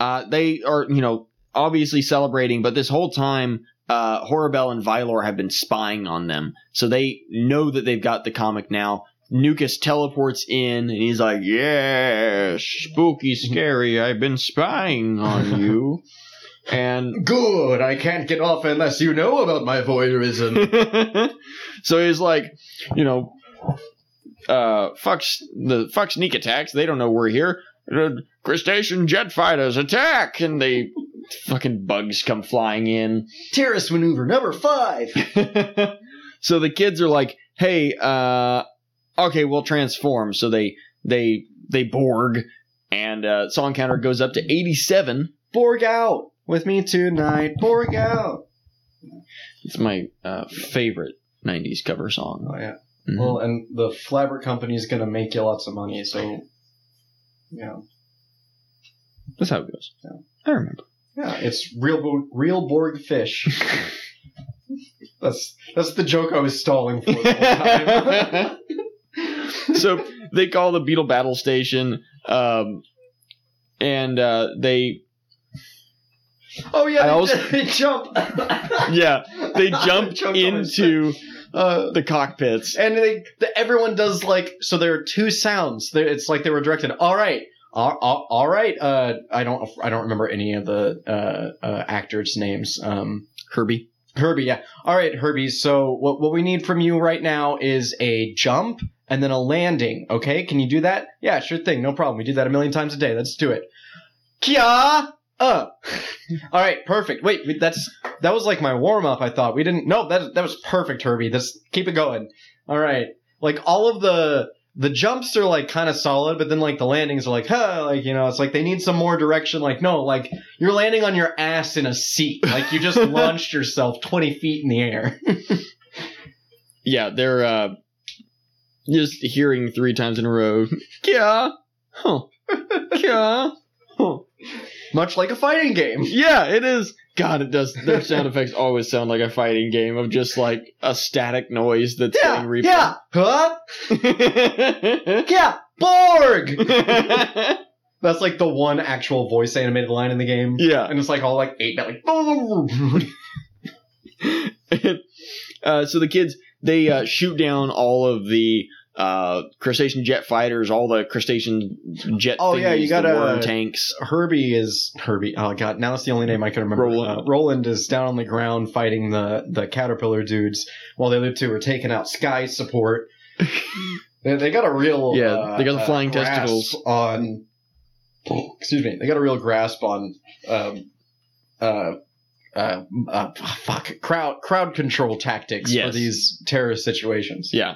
uh, they are you know obviously celebrating but this whole time uh, Horribelle and Vilor have been spying on them so they know that they've got the comic now Nukus teleports in and he's like Yeah, spooky scary i've been spying on you and Good. I can't get off unless you know about my voyeurism. so he's like, you know, uh, fuck the fuck sneak attacks. They don't know we're here. Uh, crustacean jet fighters attack, and they fucking bugs come flying in. Terrorist maneuver number five. so the kids are like, hey, uh, okay, we'll transform. So they they they Borg, and uh, song counter goes up to eighty seven. Borg out with me tonight. Borg out. It's my uh, favorite '90s cover song. Oh yeah. Mhm. Well, and the Flabber company is gonna make you lots of money, so yeah, That's how it goes. Yeah. I remember. yeah, it's real real Borg fish. that's that's the joke I was stalling for the whole time. so they call the Beetle Battle Station, um, and uh, they oh yeah, they, also- they jump. yeah they jump Joke on my into uh, the cockpits. and they the, everyone does like so there are two sounds it's like they were directed all right all, all, all right uh i don't i don't remember any of the uh, uh actors names um Herbie. herbie yeah all right herbie so what, what we need from you right now is a jump and then a landing okay can you do that yeah sure thing no problem we do that a million times a day let's do it kia uh all right perfect wait that's that was like my warm up. I thought we didn't. No, that that was perfect, Herbie. This keep it going. All right, like all of the the jumps are like kind of solid, but then like the landings are like, huh, like you know, it's like they need some more direction. Like no, like you're landing on your ass in a seat, like you just launched yourself twenty feet in the air. Yeah, they're uh, just hearing three times in a row. Yeah, huh? Yeah, huh? much like a fighting game. Yeah, it is. God, it does. Their sound effects always sound like a fighting game of just like a static noise that's Yeah, getting yeah, huh? Yeah, Borg. That's like the one actual voice animated line in the game, yeah. and it's like all like eight bit, like. uh, so the kids they uh, shoot down all of the uh, crustacean jet fighters, all the crustacean jet. Oh, yeah, you gotta- worm tanks. Herbie is Herbie. Oh god, now that's the only name I can remember. Roland. Uh, Roland is down on the ground fighting the the caterpillar dudes, while the other two are taking out Sky support. they, they got a real Yeah, uh, they got the uh, flying grasp testicles. on. Excuse me. They got a real grasp on. Um, uh, uh, uh, fuck crowd crowd control tactics Yes. for these terrorist situations. Yeah,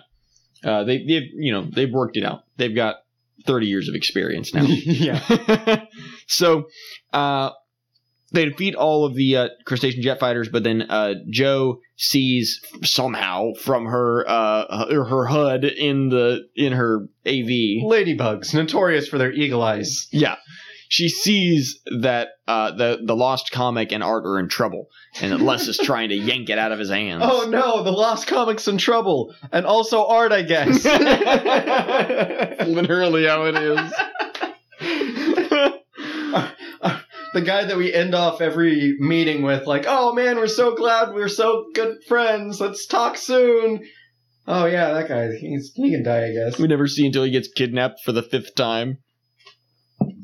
uh, they they you know they've worked it out. They've got thirty years of experience now. yeah. so uh, they defeat all of the uh, crustacean jet fighters, but then uh, Jo sees somehow from her uh, her her HUD in the in her AV. Ladybugs, notorious for their eagle eyes. Yeah, she sees that uh, the the lost comic and Art are in trouble, and that Les is trying to yank it out of his hands. Oh no, the Lost Comics in trouble, and also art, I guess. Literally how it is. the guy that we end off every meeting with, like, oh man, we're so glad we're so good friends. Let's talk soon. Oh yeah, that guy, he's, he can die, I guess. we never see until he gets kidnapped for the fifth time.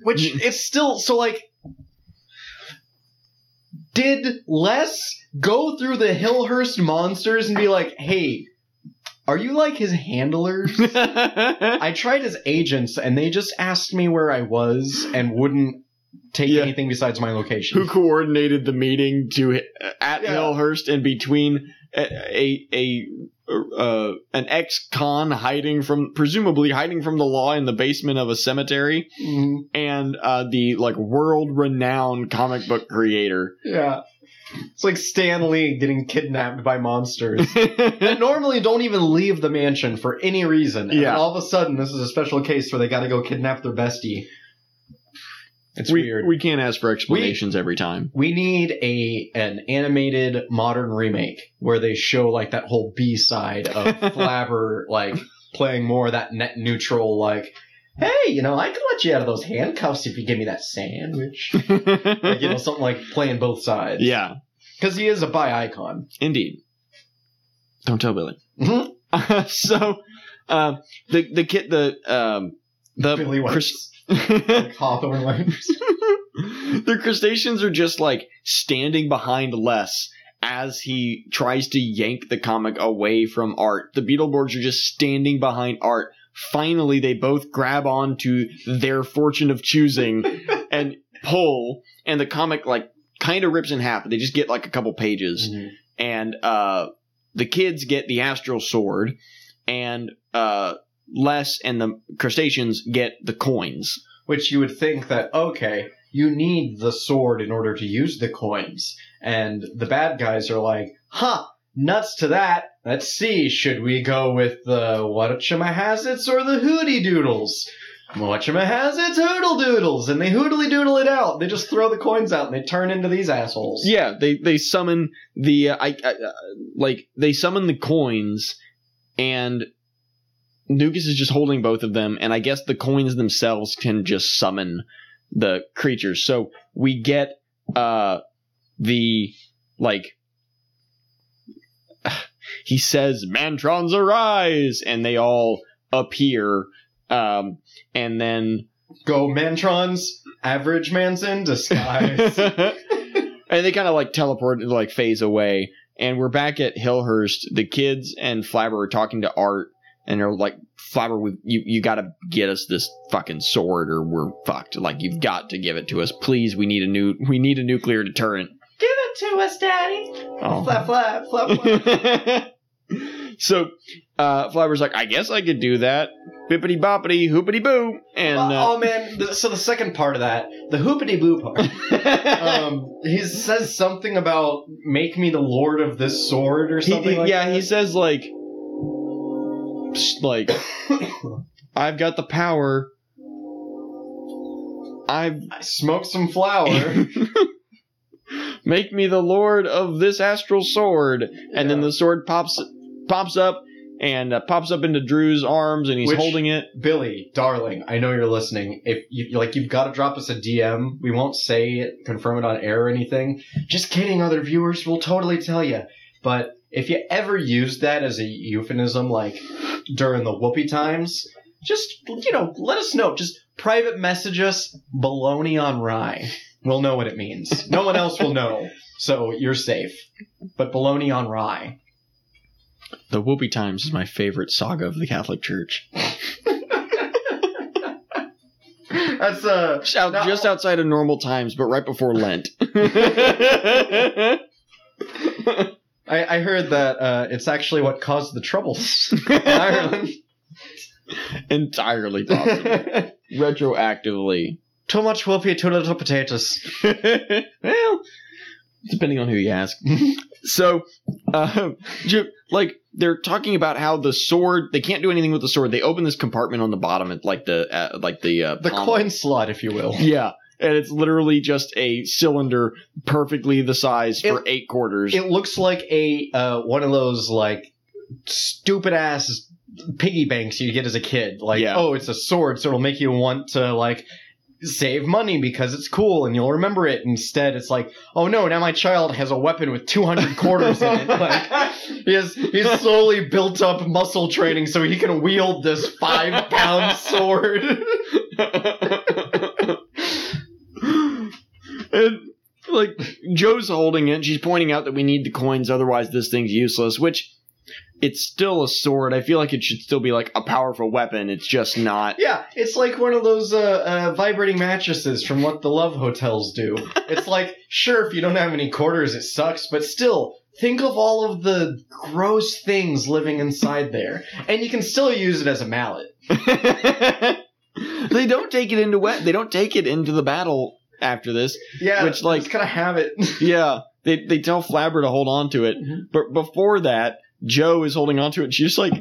Which mm. it's still so like. Did Les go through the Hillhurst monsters and be like, hey, are you like his handlers? I tried as agents and they just asked me where I was and wouldn't take Yeah. anything besides my location. who coordinated the meeting to uh, at Yeah. Hillhurst and between a a, uh, an ex-con hiding from presumably hiding from the law in the basement of a cemetery Mhm. and uh, the like world-renowned comic book creator. Yeah. It's like Stan Lee getting kidnapped by monsters that normally don't even leave the mansion for any reason. And Yeah. all of a sudden, this is a special case where they got to go kidnap their bestie. It's we, weird. we can't ask for explanations every time. We need a an animated modern remake where they show like that whole B side of Flabber like playing more of that net neutral like hey, you know, I could let you out of those handcuffs if you give me that sandwich. like, you know, something like playing both sides. yeah, Because he is a bi icon. indeed. Don't tell Billy. Mhm. so, uh, the the kid the um the Billy Chris-. like Hawthorne the crustaceans are just like standing behind Les as he tries to yank the comic away from Art. The Beetleborgs are just standing behind Art. Finally, they both grab onto their fortune of choosing and pull, and the comic like kind of rips in half. They just get like a couple pages, and uh, the kids get the astral sword, and uh, Les and the crustaceans get the coins. Which you would think that, okay, you need the sword in order to use the coins. And the bad guys are like, huh, nuts to that. Let's see, should we go with the whatchamahazits or the hooty doodles? Whatchamahazits, hoodle doodles, and they hoodly doodle it out. They just throw the coins out and they turn into these assholes. Yeah, they they summon the uh, I, I uh, like they summon the coins, and Nukus is just holding both of them, and I guess the coins themselves can just summon the creatures. So we get uh the like he says mantrons arise and they all appear um and then Go Mantrons, average man's in disguise. and they kind of like teleport and like phase away. And we're back at Hillhurst. The kids and Flabber are talking to Art, and they're like, "Flabber, we, you you got to get us this fucking sword, or we're fucked. Like you've got to give it to us, please. We need a new we need a nuclear deterrent." Give it to us, Daddy. Oh. Flap, flap, flap, flap. so uh, Flabber's like, "I guess I could do that." Bippity boppity, hoopity boo, and oh, uh, oh, man, so the second part of that, the hoopity boo part. um, he says something about make me the lord of this sword or something. he- like yeah, that. he says like, like I've got the power. I've I smoked some flour. make me the lord of this astral sword and then the sword pops pops up and uh, pops up into drew's arms and he's Which- holding it Billy, darling, I know you're listening. If you like, you've got to drop us a DM. We won't say it, confirm it on air or anything. Just kidding, other viewers. We'll totally tell you. But if you ever use that as a euphemism, like during the whoopee times, just you know, let us know. Just private message us baloney on rye. We'll know what it means. No one else will know, so you're safe. But baloney on rye. the whoopee times is my favorite saga of the catholic church That's uh. just, out, No. just outside of normal times but right before lent I, I heard that uh, it's actually what caused the troubles in Ireland. entirely possible retroactively Too much whoopee, too little potatoes. well, depending on who you ask. so, uh, like they're talking about how the sword they can't do anything with the sword. They open this compartment on the bottom at like the uh, like the uh, The coin slot, if you will. Yeah, and it's literally just a cylinder, perfectly the size for It- eight quarters. It looks like a uh, one of those like stupid ass piggy banks you get as a kid. Like, Yeah. oh, it's a sword, so it'll make you want to like save money because it's cool and you'll remember it. Instead, it's like, oh no, now my child has a weapon with 200 quarters in it. Like, he has, he's slowly built up muscle training so he can wield this five pound sword. and like Jo's holding it, and she's pointing out that we need the coins, otherwise this thing's useless. Which it's still a sword. I feel like it should still be like a powerful weapon. It's just not. Yeah, it's like one of those uh, uh, vibrating mattresses from what the love hotels do. It's like, sure, if you don't have any quarters, it sucks, but still, think of all of the gross things living inside there, and you can still use it as a mallet. they don't take it into wet. They don't take it into the battle after this. Yeah, Which, like- it's gonna have it. Yeah, they they tell Flabber to hold on to it, Mhm. but before that, Jo is holding on to it. and She just like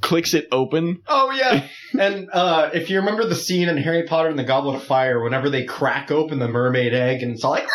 clicks it open. oh yeah, and uh, if you remember the scene in Harry Potter and the Goblet of Fire, whenever they crack open the mermaid egg, and it's all like,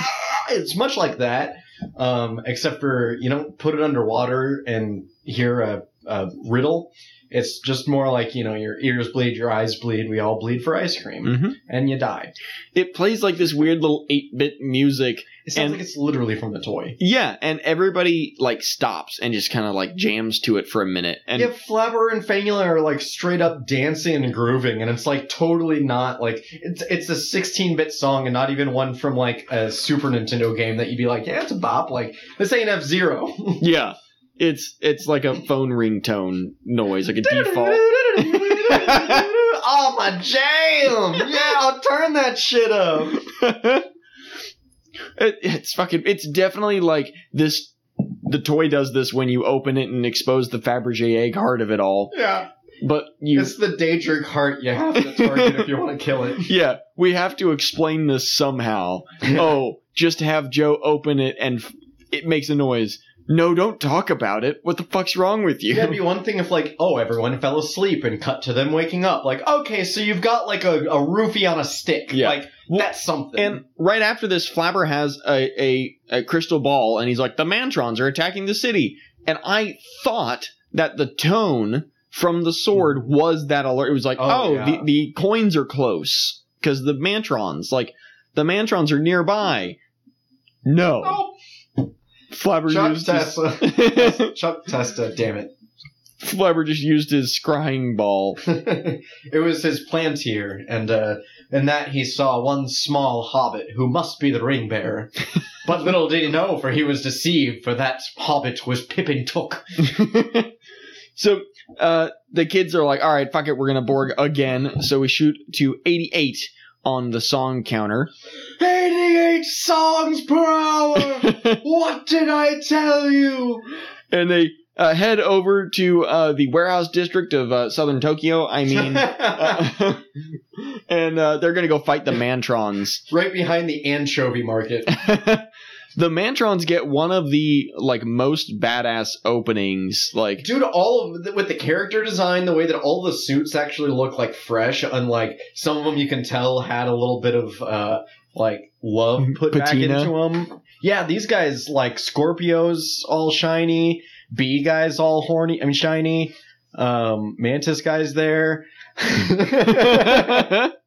"Ah!" it's much like that, um, except for you don't put it underwater and hear a, a riddle. It's just more like you know your ears bleed, your eyes bleed. We all bleed for ice cream, Mm-hmm. and you die. It plays like this weird little eight bit music. It sounds And- like it's literally from the toy. Yeah, and everybody like stops and just kind of like jams to it for a minute. And yeah, Flabber and Fangula are like straight up dancing and grooving, and it's like totally not like it's it's a 16 bit song and not even one from like a Super Nintendo game that you'd be like, yeah, it's a bop. Like this ain't F Zero. yeah, it's it's like a phone ringtone noise, like a default. oh my jam! Yeah, I'll turn that shit up. it, it's fucking. It's definitely like this. The toy does this when you open it and expose the Fabergé egg heart of it all. Yeah, But you, it's the Daedric heart you have to target if you want to kill it. yeah, we have to explain this somehow. Oh, just have Jo open it and f- it makes a noise. No, don't talk about it. What the fuck's wrong with you? Yeah, it'd be one thing if like, oh, everyone fell asleep and cut to them waking up. Like, okay, so you've got like a, a roofie on a stick. Yeah. Like, Well, that's something. And right after this, Flabber has a, a, a crystal ball, and he's like, "The Mantrons are attacking the city." And I thought that the tone from the sword hmm. was that alert. It was like, Oh, "Oh, yeah. the, the coins are close because the Mantrons, like, the Mantrons are nearby." No, oh, Flabber Chuck Testa. Chuck Testa, damn it. Flabber just used his scrying ball. it was his palantír, and uh, in that he saw one small hobbit who must be the ring bearer. but little did he know, for he was deceived, for that hobbit was Pippin Took. so uh, the kids are like, all right, fuck it, we're gonna Borg again. So we shoot to 88 on the song counter. 88 songs per hour! what did I tell you? and they uh, head over to uh, the warehouse district of uh, southern Tokyo. I mean, uh, and uh, they're gonna go fight the Mantrons. right behind the anchovy market. The Mantrons get one of the like most badass openings. Like, Dude, all of the, with the character design, the way that all the suits actually look like fresh, unlike some of them, you can tell had a little bit of uh like love put back into them. Yeah, these guys like Scorpios, all shiny. B guys, all horny. I mean, shiny. Um, Mantis guys there.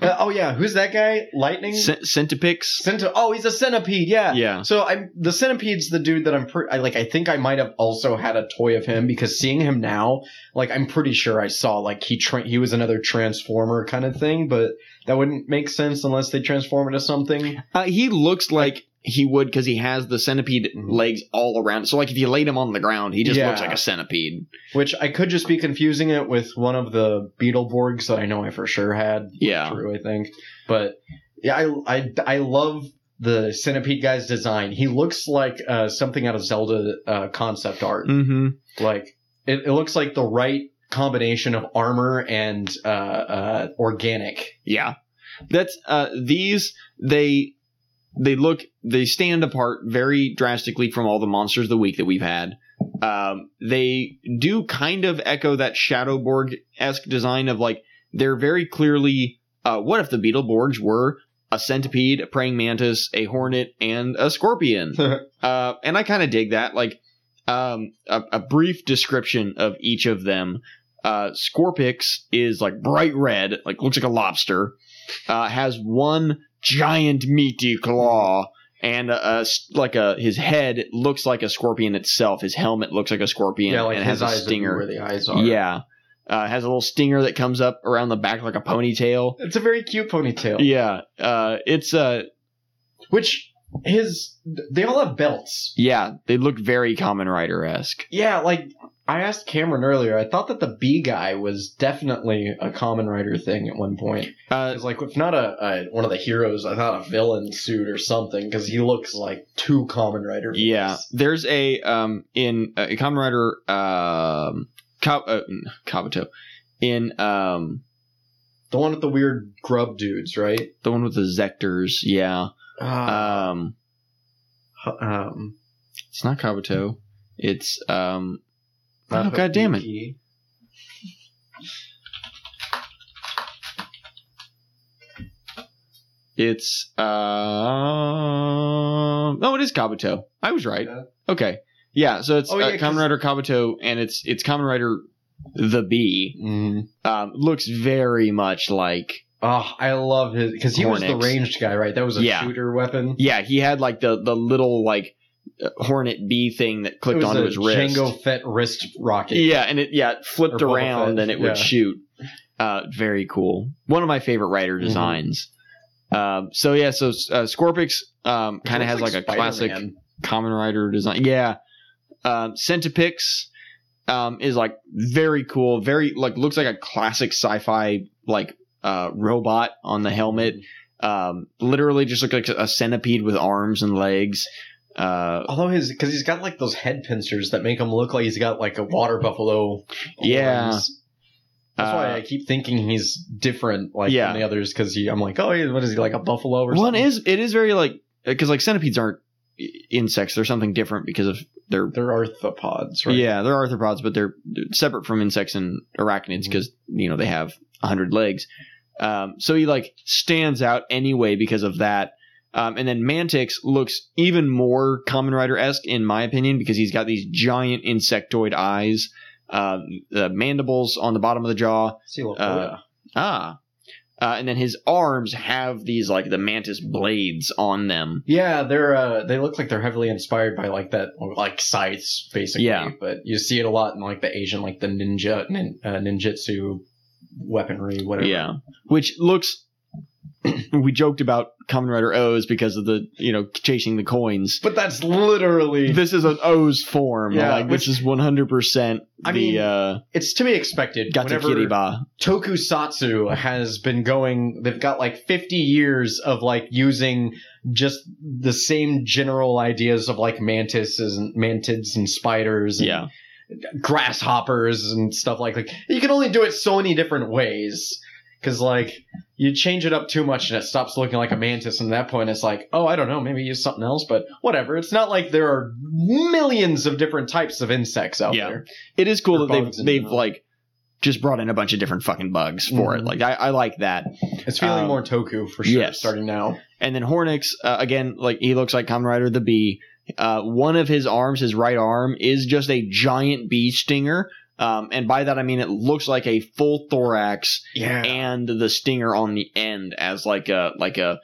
Uh, oh yeah, who's that guy? Lightning. Cent- Centipix. Centi- oh, he's a centipede. Yeah. Yeah. So I'm the centipede's the dude that I'm pre- I like. I think I might have also had a toy of him because seeing him now, like I'm pretty sure I saw like he tra- he was another transformer kind of thing, but that wouldn't make sense unless they transform into something. Uh, he looks like he would because he has the centipede Mhm. legs all around. So, like, if you laid him on the ground, he just Yeah. looks like a centipede. Which I could just be confusing it with one of the Beetleborgs that I know I for sure had. Yeah. True, I think. But yeah, I I I love the centipede guy's design. He looks like uh, something out of Zelda uh, concept art. Mm-hmm. Like it, it looks like the right combination of armor and uh, uh, organic. Yeah. That's uh these they they look they stand apart very drastically from all the monsters of the week that we've had. Um they do kind of echo that Shadowborg esque design of like they're very clearly uh what if the Beetleborgs were a centipede, a praying mantis, a hornet, and a scorpion. uh, and I kind of dig that. Like um, a, a brief description of each of them. Uh, Scorpix is like bright red, like looks like a lobster. Uh, has one giant meaty claw, and a, a like a his head looks like a scorpion itself. His helmet looks like a scorpion, yeah, like and his has a stinger. where the eyes are. Yeah, uh, has a little stinger that comes up around the back like a ponytail. it's a very cute ponytail. Yeah, uh, it's uh, Which his they all have belts. yeah, they look very Kamen Rider esque. Yeah, like I asked Cameron earlier. I thought that the B guy was definitely a Kamen Rider thing at one point. Uh, It's like if not a, a one of the heroes, I thought a villain suit or something because he looks like two Kamen Rider. Yeah, there's a um in uh, Kamen Rider um Ka- uh, Kabuto in um the one with the weird grub dudes, right? the one with the Zectors. Yeah, Uh, um, um, it's not Kabuto. It's um not oh god damn it. It's uh oh it is Kabuto. I was right. Yeah. Okay, yeah. So it's Oh, uh, yeah, Rider Kabuto, and it's it's Kamen Rider the Bee. Mhm. Um, looks very much like Oh, I love his because he was the ranged guy, right? That was a Yeah. shooter weapon. Yeah, he had like the the little like Hornet B thing that clicked onto his wrist. Jango Fett wrist rocket. Yeah, and it yeah it flipped Or around and it would yeah. shoot. Uh, very cool. One of my favorite rider Mhm. designs. Um, so yeah, so uh, Scorpix um, kind of has Looks like, a classic Kamen Rider design. Yeah. Um, Centipix um, is like very cool. Very like looks like a classic sci-fi like uh, robot on the helmet. Um, literally just looks like a centipede with arms and legs. Uh, Although his, because he's got like those head pincers that make him look like he's got like a water buffalo. Yeah. horns. That's why Uh, I keep thinking he's different, like Yeah. from the others, because I'm like, oh, what is he like a buffalo or something? One something? is it is very like because like centipedes aren't insects; they're something different because of their They're arthropods, right? yeah they're arthropods, but they're they're separate from insects and arachnids because you know they have a hundred legs. Um, so he like stands out anyway because of that. Um, and then Mantix looks even more Kamen Rider esque in my opinion because he's got these giant insectoid eyes, uh, the mandibles on the bottom of the jaw, Uh, Ah. Uh, and then his arms have these like the mantis blades on them. yeah, they're uh, they look like they're heavily inspired by like that, like scythes, basically. Yeah. But you see it a lot in like the Asian, like the ninja, nin, uh, ninjutsu weaponry, whatever. Yeah. Which looks we joked about Kamen Rider O's because of the, you know, chasing the coins. But that's literally This is an O's form. Yeah, like which- this is 100% I the mean, uh it's to be expected. Gata whenever- Kiriba. Tokusatsu has been going, they've got like 50 years of like using just the same general ideas of like mantises and mantids and spiders and Yeah. grasshoppers and stuff like like you can only do it so many different ways because like you change it up too much and it stops looking like a mantis, and at that point it's like, oh, I don't know, maybe use something else, but whatever. It's not like there are millions of different types of insects out Yeah. there. It is cool that they've they've like just brought in a bunch of different fucking bugs for it. Mhm. Like I, I like that. It's feeling Um, more Toku for sure. yes. Starting now, And then Hornix, uh, again, like he looks like Kamen Rider the Bee. Uh, one of his arms, his right arm, is just a giant bee stinger. Um, and by that I mean it looks like a full thorax yeah, and the stinger on the end as like a like a.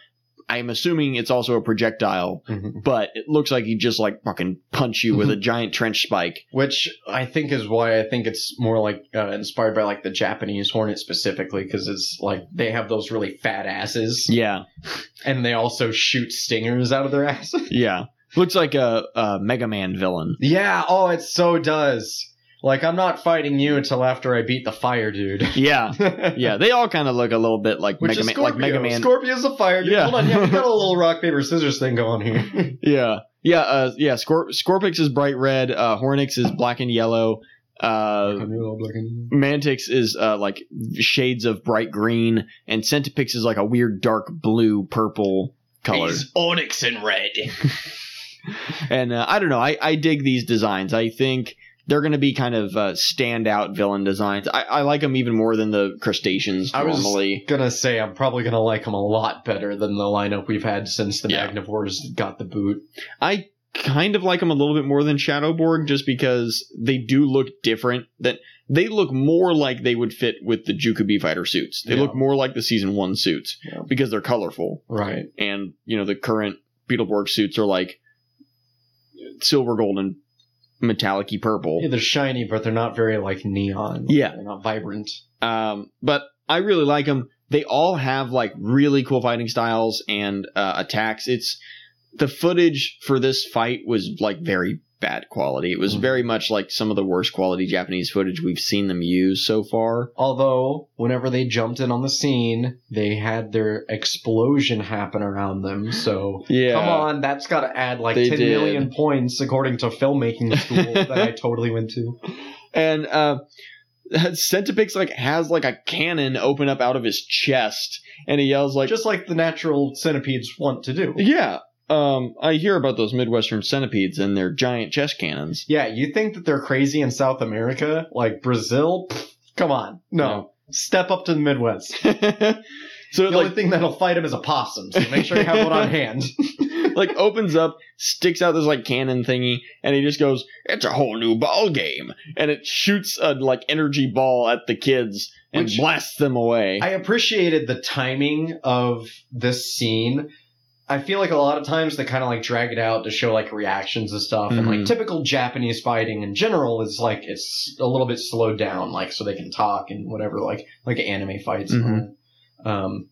I'm assuming it's also a projectile, Mhm. but it looks like he just like fucking punch you with a giant trench spike. which I think is why I think it's more like uh, inspired by like the Japanese hornet specifically, because it's like they have those really fat asses, Yeah, and they also shoot stingers out of their asses. yeah. Looks like a, a Mega Man villain. Yeah, oh, it so does. Like, I'm not fighting you until after I beat the fire dude. Yeah, yeah. They all kind of look a little bit like Which Mega is Man, Scorpio. like Mega Man. Scorpio's a fire dude. Yeah. Hold on, yeah, we got a little rock, paper, scissors thing going here. Yeah, yeah, uh, yeah. Scorp- Scorpix is bright red. Uh, Hornix is black and yellow. Uh, Mantix is uh, like shades of bright green, and Centipix is like a weird dark blue purple color. He's onyx and red. And uh, I don't know. I, I dig these designs. I think they're going to be kind of uh, standout villain designs. I, I like them even more than the crustaceans I was- Gonna say I'm probably gonna like them a lot better than the lineup we've had since the Yeah. Magnavores got the boot. I kind of like them a little bit more than Shadowborg just because they do look different. That they look more like they would fit with the Juukou B-Fighter suits. They Yeah. look more like the season one suits Yeah. because they're colorful. Right. And you know the current Beetleborg suits are like silver, gold, and metallic-y purple. Yeah, they're shiny, but they're not very like neon. Yeah. They're not vibrant. Um, but I really like them. They all have like really cool fighting styles and uh, attacks. It's the footage for this fight was like very bad quality. It was Mhm. very much like some of the worst quality Japanese footage we've seen them use so far. Although, whenever they jumped in on the scene, they had their explosion happen around them. So, Yeah. come on, that's got to add like They ten did. million points according to filmmaking school that I totally went to. And uh Centipix like has like a cannon open up out of his chest and he yells like Just like the natural centipedes want to do. Yeah. Um I hear about those Midwestern centipedes and their giant chest cannons. Yeah, you think that they're crazy in South America, like Brazil? Pfft, come on, no. No. Step up to the Midwest. so The it only thing that'll fight him is a possum, so make sure you have one on hand. like opens up, sticks out this like cannon thingy, and he just goes, "It's a whole new ball game," and it shoots a like energy ball at the kids and Which- blasts them away. I appreciated the timing of this scene. I feel like a lot of times they kind of like drag it out to show like reactions and stuff, and like Mhm. typical Japanese fighting in general is like it's a little bit slowed down, like so they can talk and whatever, like like anime fights. that. Um,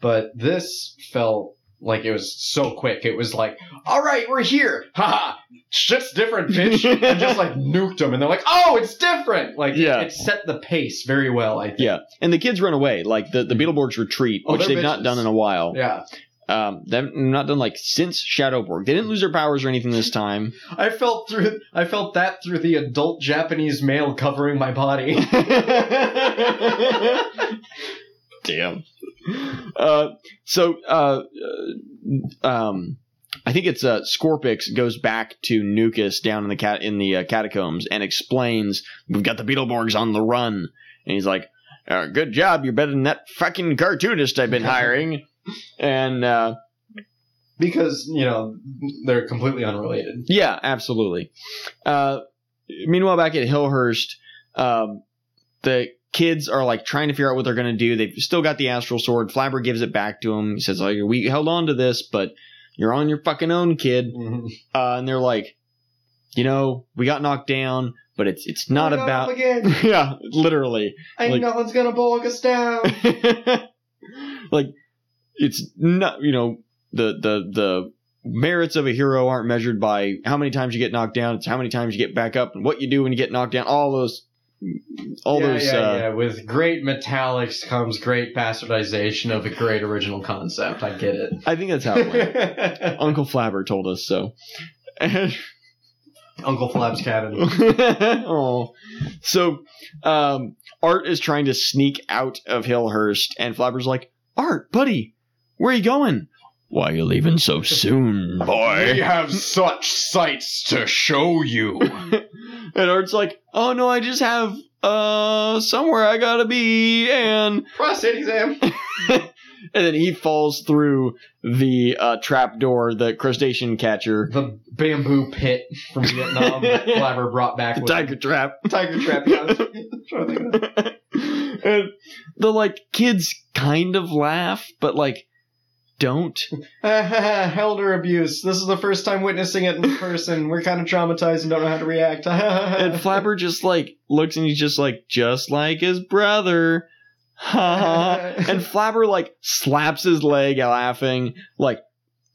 but this felt like it was so quick. It was like, all right, we're here, haha, shit's different, bitch, and just like nuked them, and they're like, oh, it's different. Like, Yeah. it set the pace very well. I think. yeah, and the kids run away. Like the the Beetleborgs retreat, Oh, which they've not done in a while. Yeah. Um, they've not done like since Shadowborg. They didn't lose their powers or anything this time. I felt through I felt that through the adult Japanese male covering my body. Damn. Uh, so, uh, uh, um, I think it's uh, Scorpix goes back to Nukus down in the cat in the uh, catacombs and explains we've got the Beetleborgs on the run, and he's like, uh, "Good job, you're better than that fucking cartoonist I've been hiring." And uh, because, you know, they're completely unrelated. yeah, absolutely. Uh, meanwhile, back at Hillhurst, um, the kids are like trying to figure out what they're going to do. They've still got the astral sword. Flabber gives it back to him. He says, like, we held on to this, but you're on your fucking own, kid. Uh, and they're like, you know, we got knocked down, but it's it's not about. again. yeah, literally. Ain't Like- nothing's gonna bog us down. like, it's not, you know, the the the merits of a hero aren't measured by how many times you get knocked down. It's how many times you get back up and what you do when you get knocked down. All those, all yeah, those. yeah, uh, yeah. With great Metallix comes great bastardization of a great original concept. I get it. I think that's how it went. Uncle Flabber told us so. Uncle Flab's cabin. oh. So um, Art is trying to sneak out of Hillhurst, and Flabber's like, Art, buddy, where are you going? Why are you leaving so soon, boy? We have such sights to show you. and Art's like, oh no, I just have uh somewhere I gotta be, and Prostate exam. and then he falls through the uh, trap door, the crustacean catcher, The bamboo pit from Vietnam that Flabber brought back. the with tiger trap. Tiger trap. Yeah, I was trying to think of that. and the like kids kind of laugh, but like don't. Elder abuse. This is the first time witnessing it in person. We're kind of traumatized and don't know how to react. And Flabber just like looks and he's just like just like his brother. And Flabber like slaps his leg laughing, like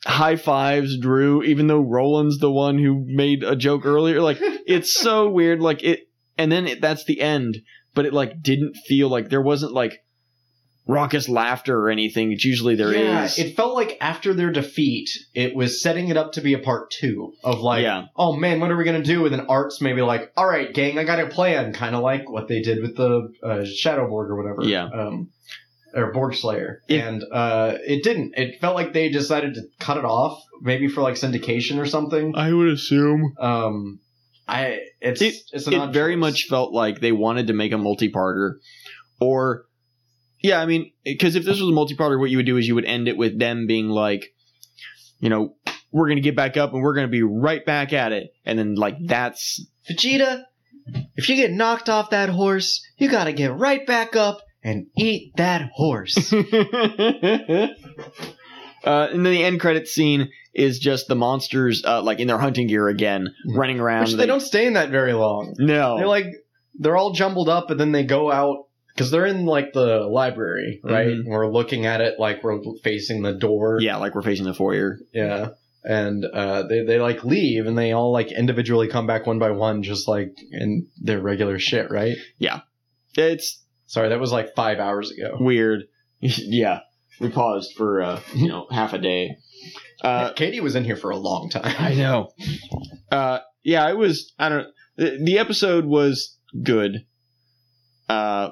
high fives Drew, even though Roland's the one who made a joke earlier. Like it's so weird. Like it, and then it, that's the end. But it like didn't feel like there wasn't like raucous laughter or anything. It's usually there is. yeah, it felt like after their defeat, it was setting it up to be a part two of like, Yeah. oh man, what are we gonna do? And then Art's maybe like, all right, gang, I got a plan, kind of like what they did with the uh, Shadowborg or whatever. Yeah. Um, or Borg Slayer, It- and uh, it didn't. It felt like they decided to cut it off, maybe for like syndication or something. I would assume. Um, I it's It- it's an it very choice. much felt like they wanted to make a multi-parter or yeah i mean because if this was a multi-parter what you would do is you would end it with them being like you know we're gonna get back up and we're gonna be right back at it and then like that's Vegeta, if you get knocked off that horse, you gotta get right back up and eat that horse. uh, and then the end credit scene is just the monsters uh, like in their hunting gear again running around Which they don't stay in that very long. no They're like they're all jumbled up, and then they go out because they're in like the library, right? Mhm. We're looking at it like we're facing the door. yeah like we're facing the foyer yeah. And uh, they they like leave, and they all like individually come back one by one, just like in their regular shit, right? Yeah. It's Sorry, that was like five hours ago. weird yeah we paused for uh, you know half a day uh, Katie was in here for a long time. I know. Uh, yeah, it was. I don't. The, the episode was good, uh,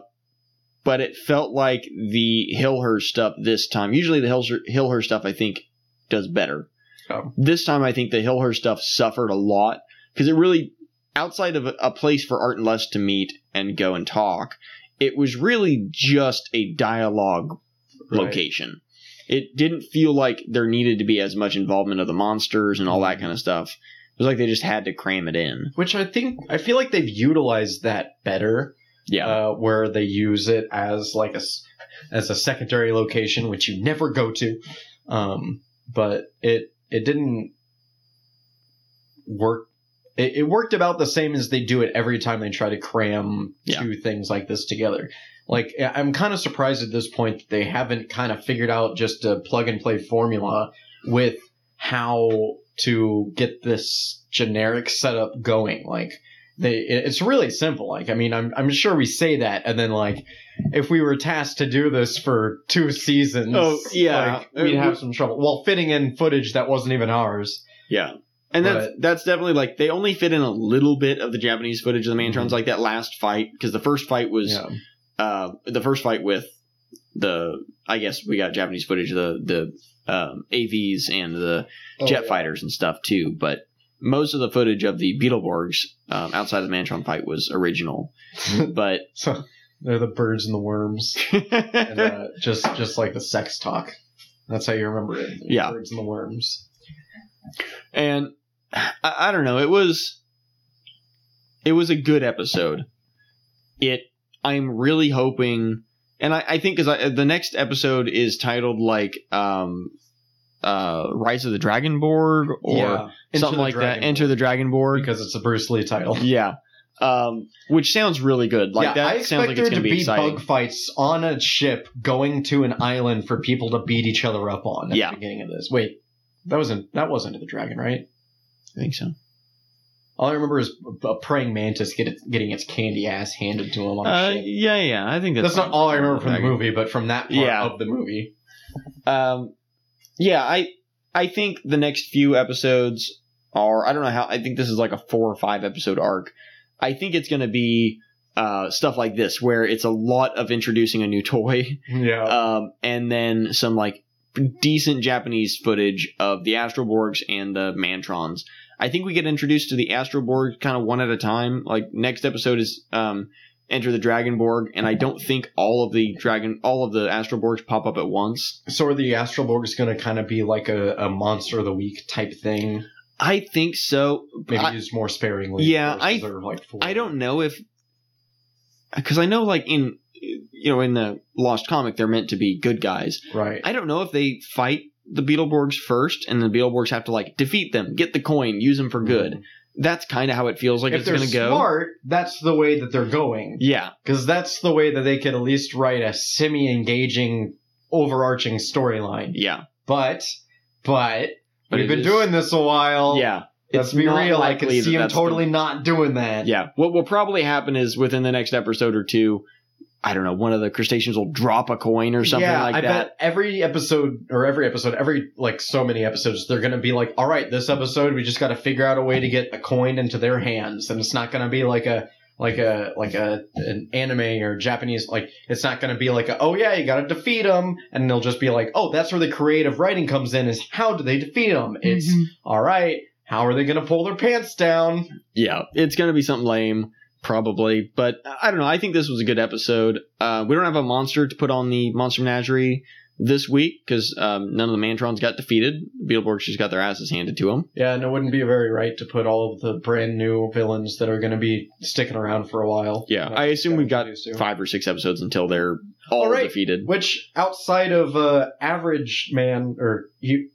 but it felt like the Hillhurst stuff this time. Usually, the Hillhurst, stuff I think does better. Oh. This time, I think the Hillhurst stuff suffered a lot because it really, outside of a, place for Art and Les to meet and go and talk, it was really just a dialogue Right. location. It didn't feel like there needed to be as much involvement of the monsters and all that mm-hmm. kind of stuff. It was like they just had to cram it in. Which I think I feel like they've utilized that better. Yeah. uh, where they use it as like a as a secondary location, which you never go to. Um, but it it didn't work. It, it worked about the same as they do it every time they try to cram Yeah. two things like this together. Like I'm kind of surprised at this point that they haven't kind of figured out just a plug and play formula with how to get this generic setup going. Like they it's really simple like i mean i'm i'm sure we say that and then like if we were tasked to do this for two seasons Oh, yeah. like, we'd have some trouble well fitting in footage that wasn't even ours yeah. And that's But- that's definitely like they only fit in a little bit of the Japanese footage of the Mantrons, Mhm. like that last fight, because the first fight was yeah uh the first fight with the I guess we got Japanese footage of the the um, AVs and the Oh, jet yeah. fighters and stuff too, but most of the footage of the Beetleborgs um, outside of the Mantron fight was original. but so they're the birds and the worms and uh, just just like the sex talk that's how you remember it The Yeah. birds and the worms and I, I don't know, it was it was a good episode. It I'm really hoping, and I, I think because the next episode is titled like um uh Rise of the Dragonborg or Yeah. Something like that. Dragon Enter the Dragonborg. because it's a bruce lee title Yeah. Um, which sounds really good. Like yeah, that I sounds like there it's going to be be exciting. bug fights on a ship going to an island for people to beat each other up on at Yeah. the beginning of this. Wait, that wasn't that wasn't the dragon, right? I think so. All I remember is a praying mantis get it, getting its candy ass handed to him on a Uh, ship. yeah, yeah. I think that's, That's not all I remember from the movie, but from that part Yeah. of the movie. Um, yeah, I I think the next few episodes are I don't know how I think this is like a four or five episode arc. I think it's going to be uh, stuff like this where it's a lot of introducing a new toy, Yeah. um, and then some like decent Japanese footage of the Astroborgs and the Mantrons. I think we get introduced to the Astroborg kind of one at a time. Like next episode is um, Enter the Dragonborg, and I don't think all of the dragon, all of the Astroborgs pop up at once. so are the Astralborgs going to kind of be like a, a monster of the week type thing? I think so. Maybe I, used more sparingly. Yeah, I- like, I don't know if because I know like in you know in the Lost comic they're meant to be good guys. Right. I don't know if they fight the Beetleborgs first, and the Beetleborgs have to like defeat them, get the coin, use them for good. Mm. That's kind of how it feels like if it's going to go. smart, that's the way that they're going. Yeah, Because that's the way that they could at least write a semi-engaging, overarching storyline. yeah. But, but, But we've been is- doing this a while. Yeah. Let's It's be real. I can likely that see him totally the- not doing that. Yeah. What will probably happen is within the next episode or two, I don't know, one of the crustaceans will drop a coin or something yeah, like I that. bet every episode or every episode, every like so many episodes, they're gonna be like, all right, this episode we just got to figure out a way to get a coin into their hands, and it's not gonna be like a like a like a an anime or Japanese like it's not gonna be like a, oh yeah you got to defeat them, and they'll just be like, oh that's where the creative writing comes in is how do they defeat them? It's Mm-hmm. all right, how are they gonna pull their pants down? Yeah, it's going to be something lame, probably. But I don't know. I think this was a good episode. Uh, we don't have a monster to put on the Monster Menagerie this week because um, none of the Mantrons got defeated. Beetleborgs just got their asses handed to them. Yeah, and it wouldn't be very right to put all of the brand new villains that are gonna be sticking around for a while. Yeah, I assume we've got five or six episodes until they're all All right. defeated. Which outside of uh, average man or you,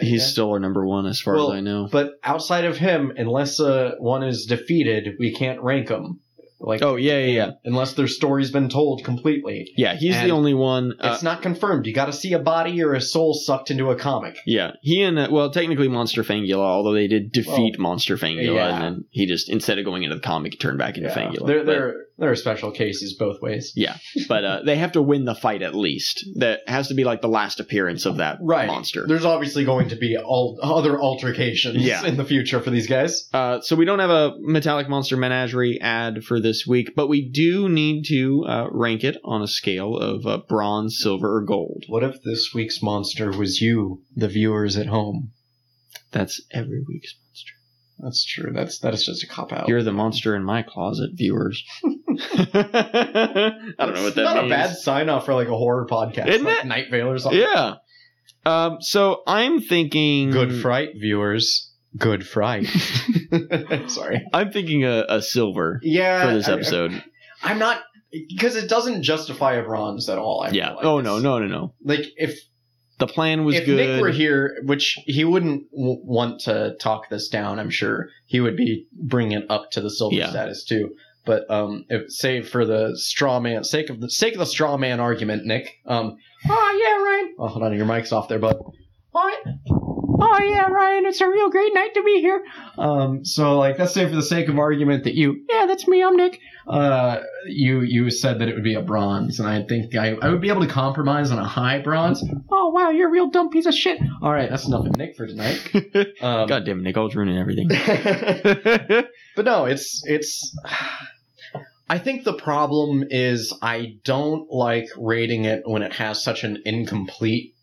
He's yeah. still our number one as far Well, as I know. but outside of him, unless uh, one is defeated, we can't rank them. Like Oh yeah, yeah, yeah. unless their story's been told completely. Yeah, he's And the only one. Uh, It's not confirmed. You got to see a body or a soul sucked into a comic. yeah, he and uh, well, technically Monster Fangula, although they did defeat Monster Fangula, yeah. and then he just instead of going into the comic, he turned back into Yeah. Fangula. There, But- there, are special cases both ways. Yeah, but uh, they have to win the fight at least. That has to be like the last appearance of that Right. monster. There's obviously going to be all other altercations Yeah. in the future for these guys. Uh, so we don't have a metallic monster menagerie ad for this week, but we do need to uh, rank it on a scale of uh, bronze, silver, or gold. What if this week's monster was you, the viewers at home? That's every week's. That's true. That's that is just a cop out. You're the monster in my closet, viewers. I don't know what that not means. a bad sign off for like a horror podcast, Isn't like it? Night Vale or something. Yeah. Um, so I'm thinking Good fright, viewers. Good fright. Sorry. I'm thinking a, a silver Yeah. for this I- episode. I'm not because it doesn't justify a bronze at all. I feel yeah. like. oh It's- no, no, no, no. Like if The plan was if good. If Nick were here, which he wouldn't w- want to talk this down, I'm sure he would be bringing it up to the silver Yeah. status too. But um, if say for the straw man sake of the sake of the straw man argument, Nick. Um, oh yeah, Ryan. Oh, hold on, your mic's off there, bud. What? Oh yeah, Ryan. It's a real great night to be here. Um, so like, let's say for the sake of argument that you, yeah, that's me. I'm Nick. Uh, you you said that it would be a bronze, and I think I, I would be able to compromise on a high bronze. Oh wow, you're a real dumb piece of shit. All right, that's enough of Nick for tonight. Um, God damn it, Nick, I was ruining everything. but no, it's it's. I think the problem is I don't like rating it when it has such an incomplete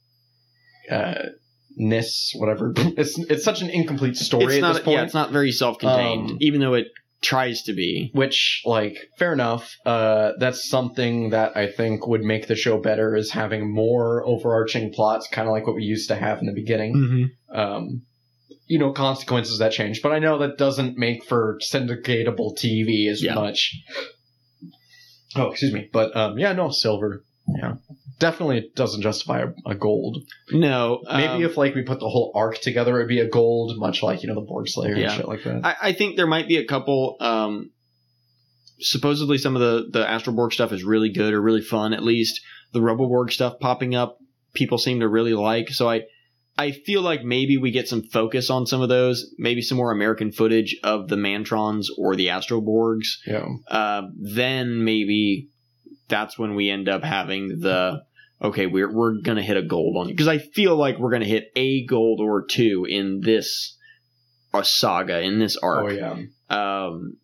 uh, ness, whatever. It's it's such an incomplete story it's at not, this point. yeah, it's not very self-contained, Um, even though it tries to be. which like fair enough uh that's something that i think would make the show better is having more overarching plots kind of like what we used to have in the beginning Mm-hmm. um you know consequences that change but i know that doesn't make for syndicatable tv as Yeah. much oh excuse me but um yeah no silver yeah definitely doesn't justify a, a gold No, maybe um, if like we put the whole arc together it'd be a gold much like you know the borg slayer Yeah. and shit like that I, I think there might be a couple. Um, supposedly, some of the the Astroborg stuff is really good or really fun. At least the Roboborg stuff popping up, people seem to really like. So I, I feel like maybe we get some focus on some of those. Maybe some more American footage of the Mantrons or the Astroborgs. yeah Uh, then maybe that's when we end up having the okay we're we're gonna hit a gold on you because I feel like we're gonna hit a gold or two in this a saga in this arc. Oh yeah. Um,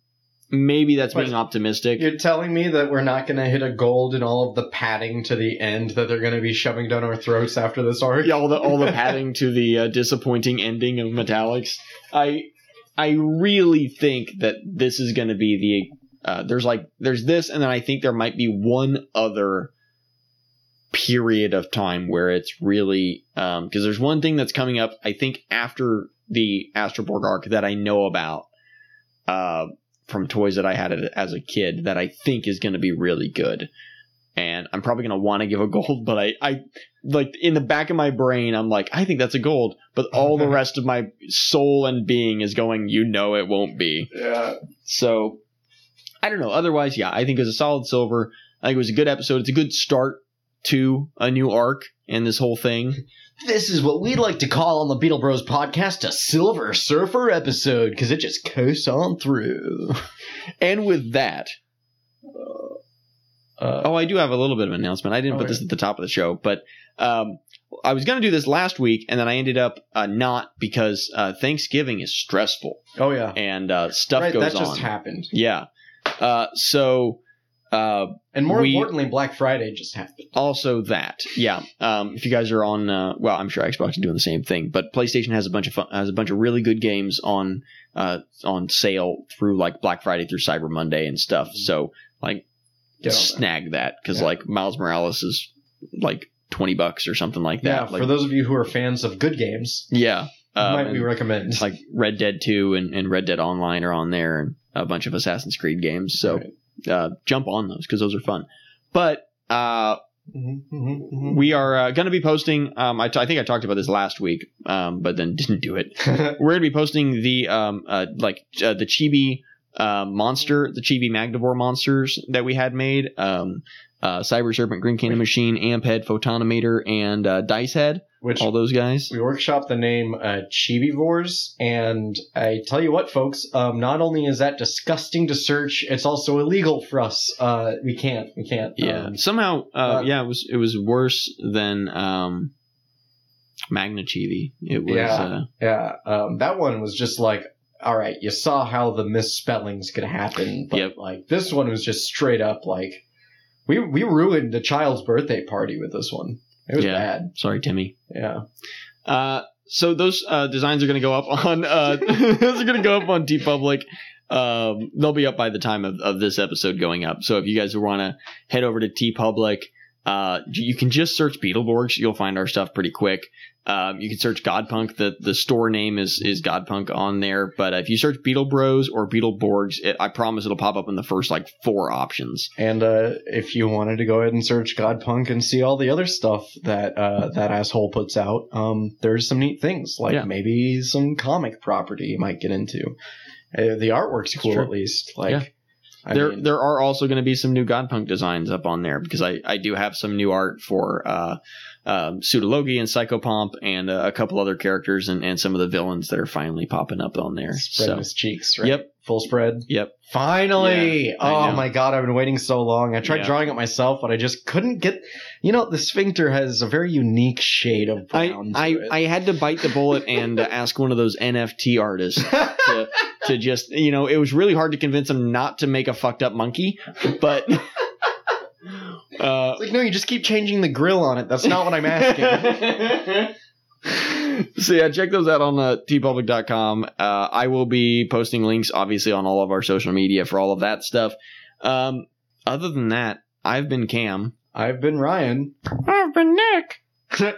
maybe that's But being optimistic. You're telling me that we're not going to hit a gold in all of the padding to the end that they're going to be shoving down our throats after this arc? Yeah, all the all the padding to the uh, disappointing ending of Metallix. I I really think that this is going to be the uh, there's like there's this, and then I think there might be one other period of time where it's really because there's one thing that's coming up. I think after the Astroborg arc that I know about uh, from toys that I had as a kid that I think is going to be really good. And I'm probably going to want to give a gold, but I, I like in the back of my brain, I'm like, I think that's a gold, but all the rest of my soul and being is going, you know, it won't be. Yeah. So I don't know. Otherwise, yeah, I think it was a solid silver. I think it was a good episode. It's a good start to a new arc and this whole thing. This is what we'd like to call on the Beetle Bros podcast a Silver Surfer episode because it just coasts on through. And with that, Uh, oh, I do have a little bit of an announcement. I didn't put Okay. this at the top of the show, but um, I was going to do this last week, and then I ended up uh, not because uh, Thanksgiving is stressful oh yeah. and uh, stuff right, goes that just happened. Yeah. Uh, so uh, And more We- importantly, Black Friday just happened. also that, yeah. Um, if you guys are on, uh, well, I'm sure Xbox is doing the same thing, but PlayStation has a bunch of fun, has a bunch of really good games on uh, on sale through like Black Friday through Cyber Monday and stuff. So like, snag that because Yeah. like Miles Morales is like twenty bucks or something like Yeah, that. like, for those of you who are fans of good games, yeah. Um, might we recommend? like Red Dead Two and, and Red Dead Online are on there, and a bunch of Assassin's Creed games. So Right. Uh, jump on those because those are fun. But uh, we are uh, going to be posting. Um, I, t- I think I talked about this last week, um, but then didn't do it. We're going to be posting the um, uh, like uh, the Chibi uh, monster, the Chibi Magnavore monsters that we had made. Um, uh, Cyber Serpent, Green Cannon Machine, Amphead, Photonometer, and uh, Dice Head. Which All those guys. we workshopped the name uh, Chibivores, and I tell you what, folks, um, not only is that disgusting to search, it's also illegal for us. Uh, we can't, we can't. Yeah. Um, Somehow, uh, uh, yeah, it was it was worse than um, Magna Chibi. It was. Yeah. Uh, yeah. Um, that one was just like, all right, you saw how the misspellings could happen, but Yep. like this one was just straight up like, we we ruined the child's birthday party with this one. It was Yeah. bad. sorry, Timmy. Yeah. Uh, so those uh, designs are going to go up on uh, those are going to go up on TeePublic. Um, they'll be up by the time of, of this episode going up. So if you guys want to head over to TeePublic, uh, you can just search Beetleborgs. You'll find our stuff pretty quick. Um, you can search Godpunk. The the store name is is Godpunk on there. But if you search Beetle Bros or Beetleborgs, it, I promise it'll pop up in the first like four options. And uh, if you wanted to go ahead and search Godpunk and see all the other stuff that uh, that asshole puts out, um, there's some neat things like Yeah. maybe some comic property you might get into. Uh, the artwork's cool at least. Like, Yeah. I there mean, there are also going to be some new Godpunk designs up on there because I, I do have some new art for uh, um, Pseudologi and Psychopomp and uh, a couple other characters and, and some of the villains that are finally popping up on there. spreading So his cheeks. Right? Yep. full spread. yep, Finally! Yeah, oh my god, I've been waiting so long. I tried Yeah. drawing it myself, but I just couldn't get. You know, the sphincter has a very unique shade of I brown. I, it. I had to bite the bullet and ask one of those NFT artists to, to just you know it was really hard to convince him not to make a fucked up monkey, but. Uh, It's like, no, you just keep changing the grill on it. That's not what I'm asking. so yeah, check those out on uh, teepublic.com. Uh, I will be posting links, obviously, on all of our social media for all of that stuff. Um, other than that, I've been Cam. I've been Ryan. I've been Nick.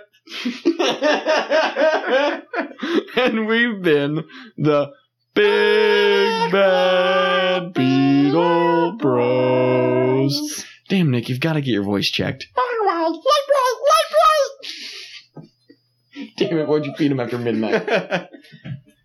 and we've been the Big Bad Beetle Bros. Damn, Nick, you've got to get your voice checked. Damn it, why'd you feed him after midnight?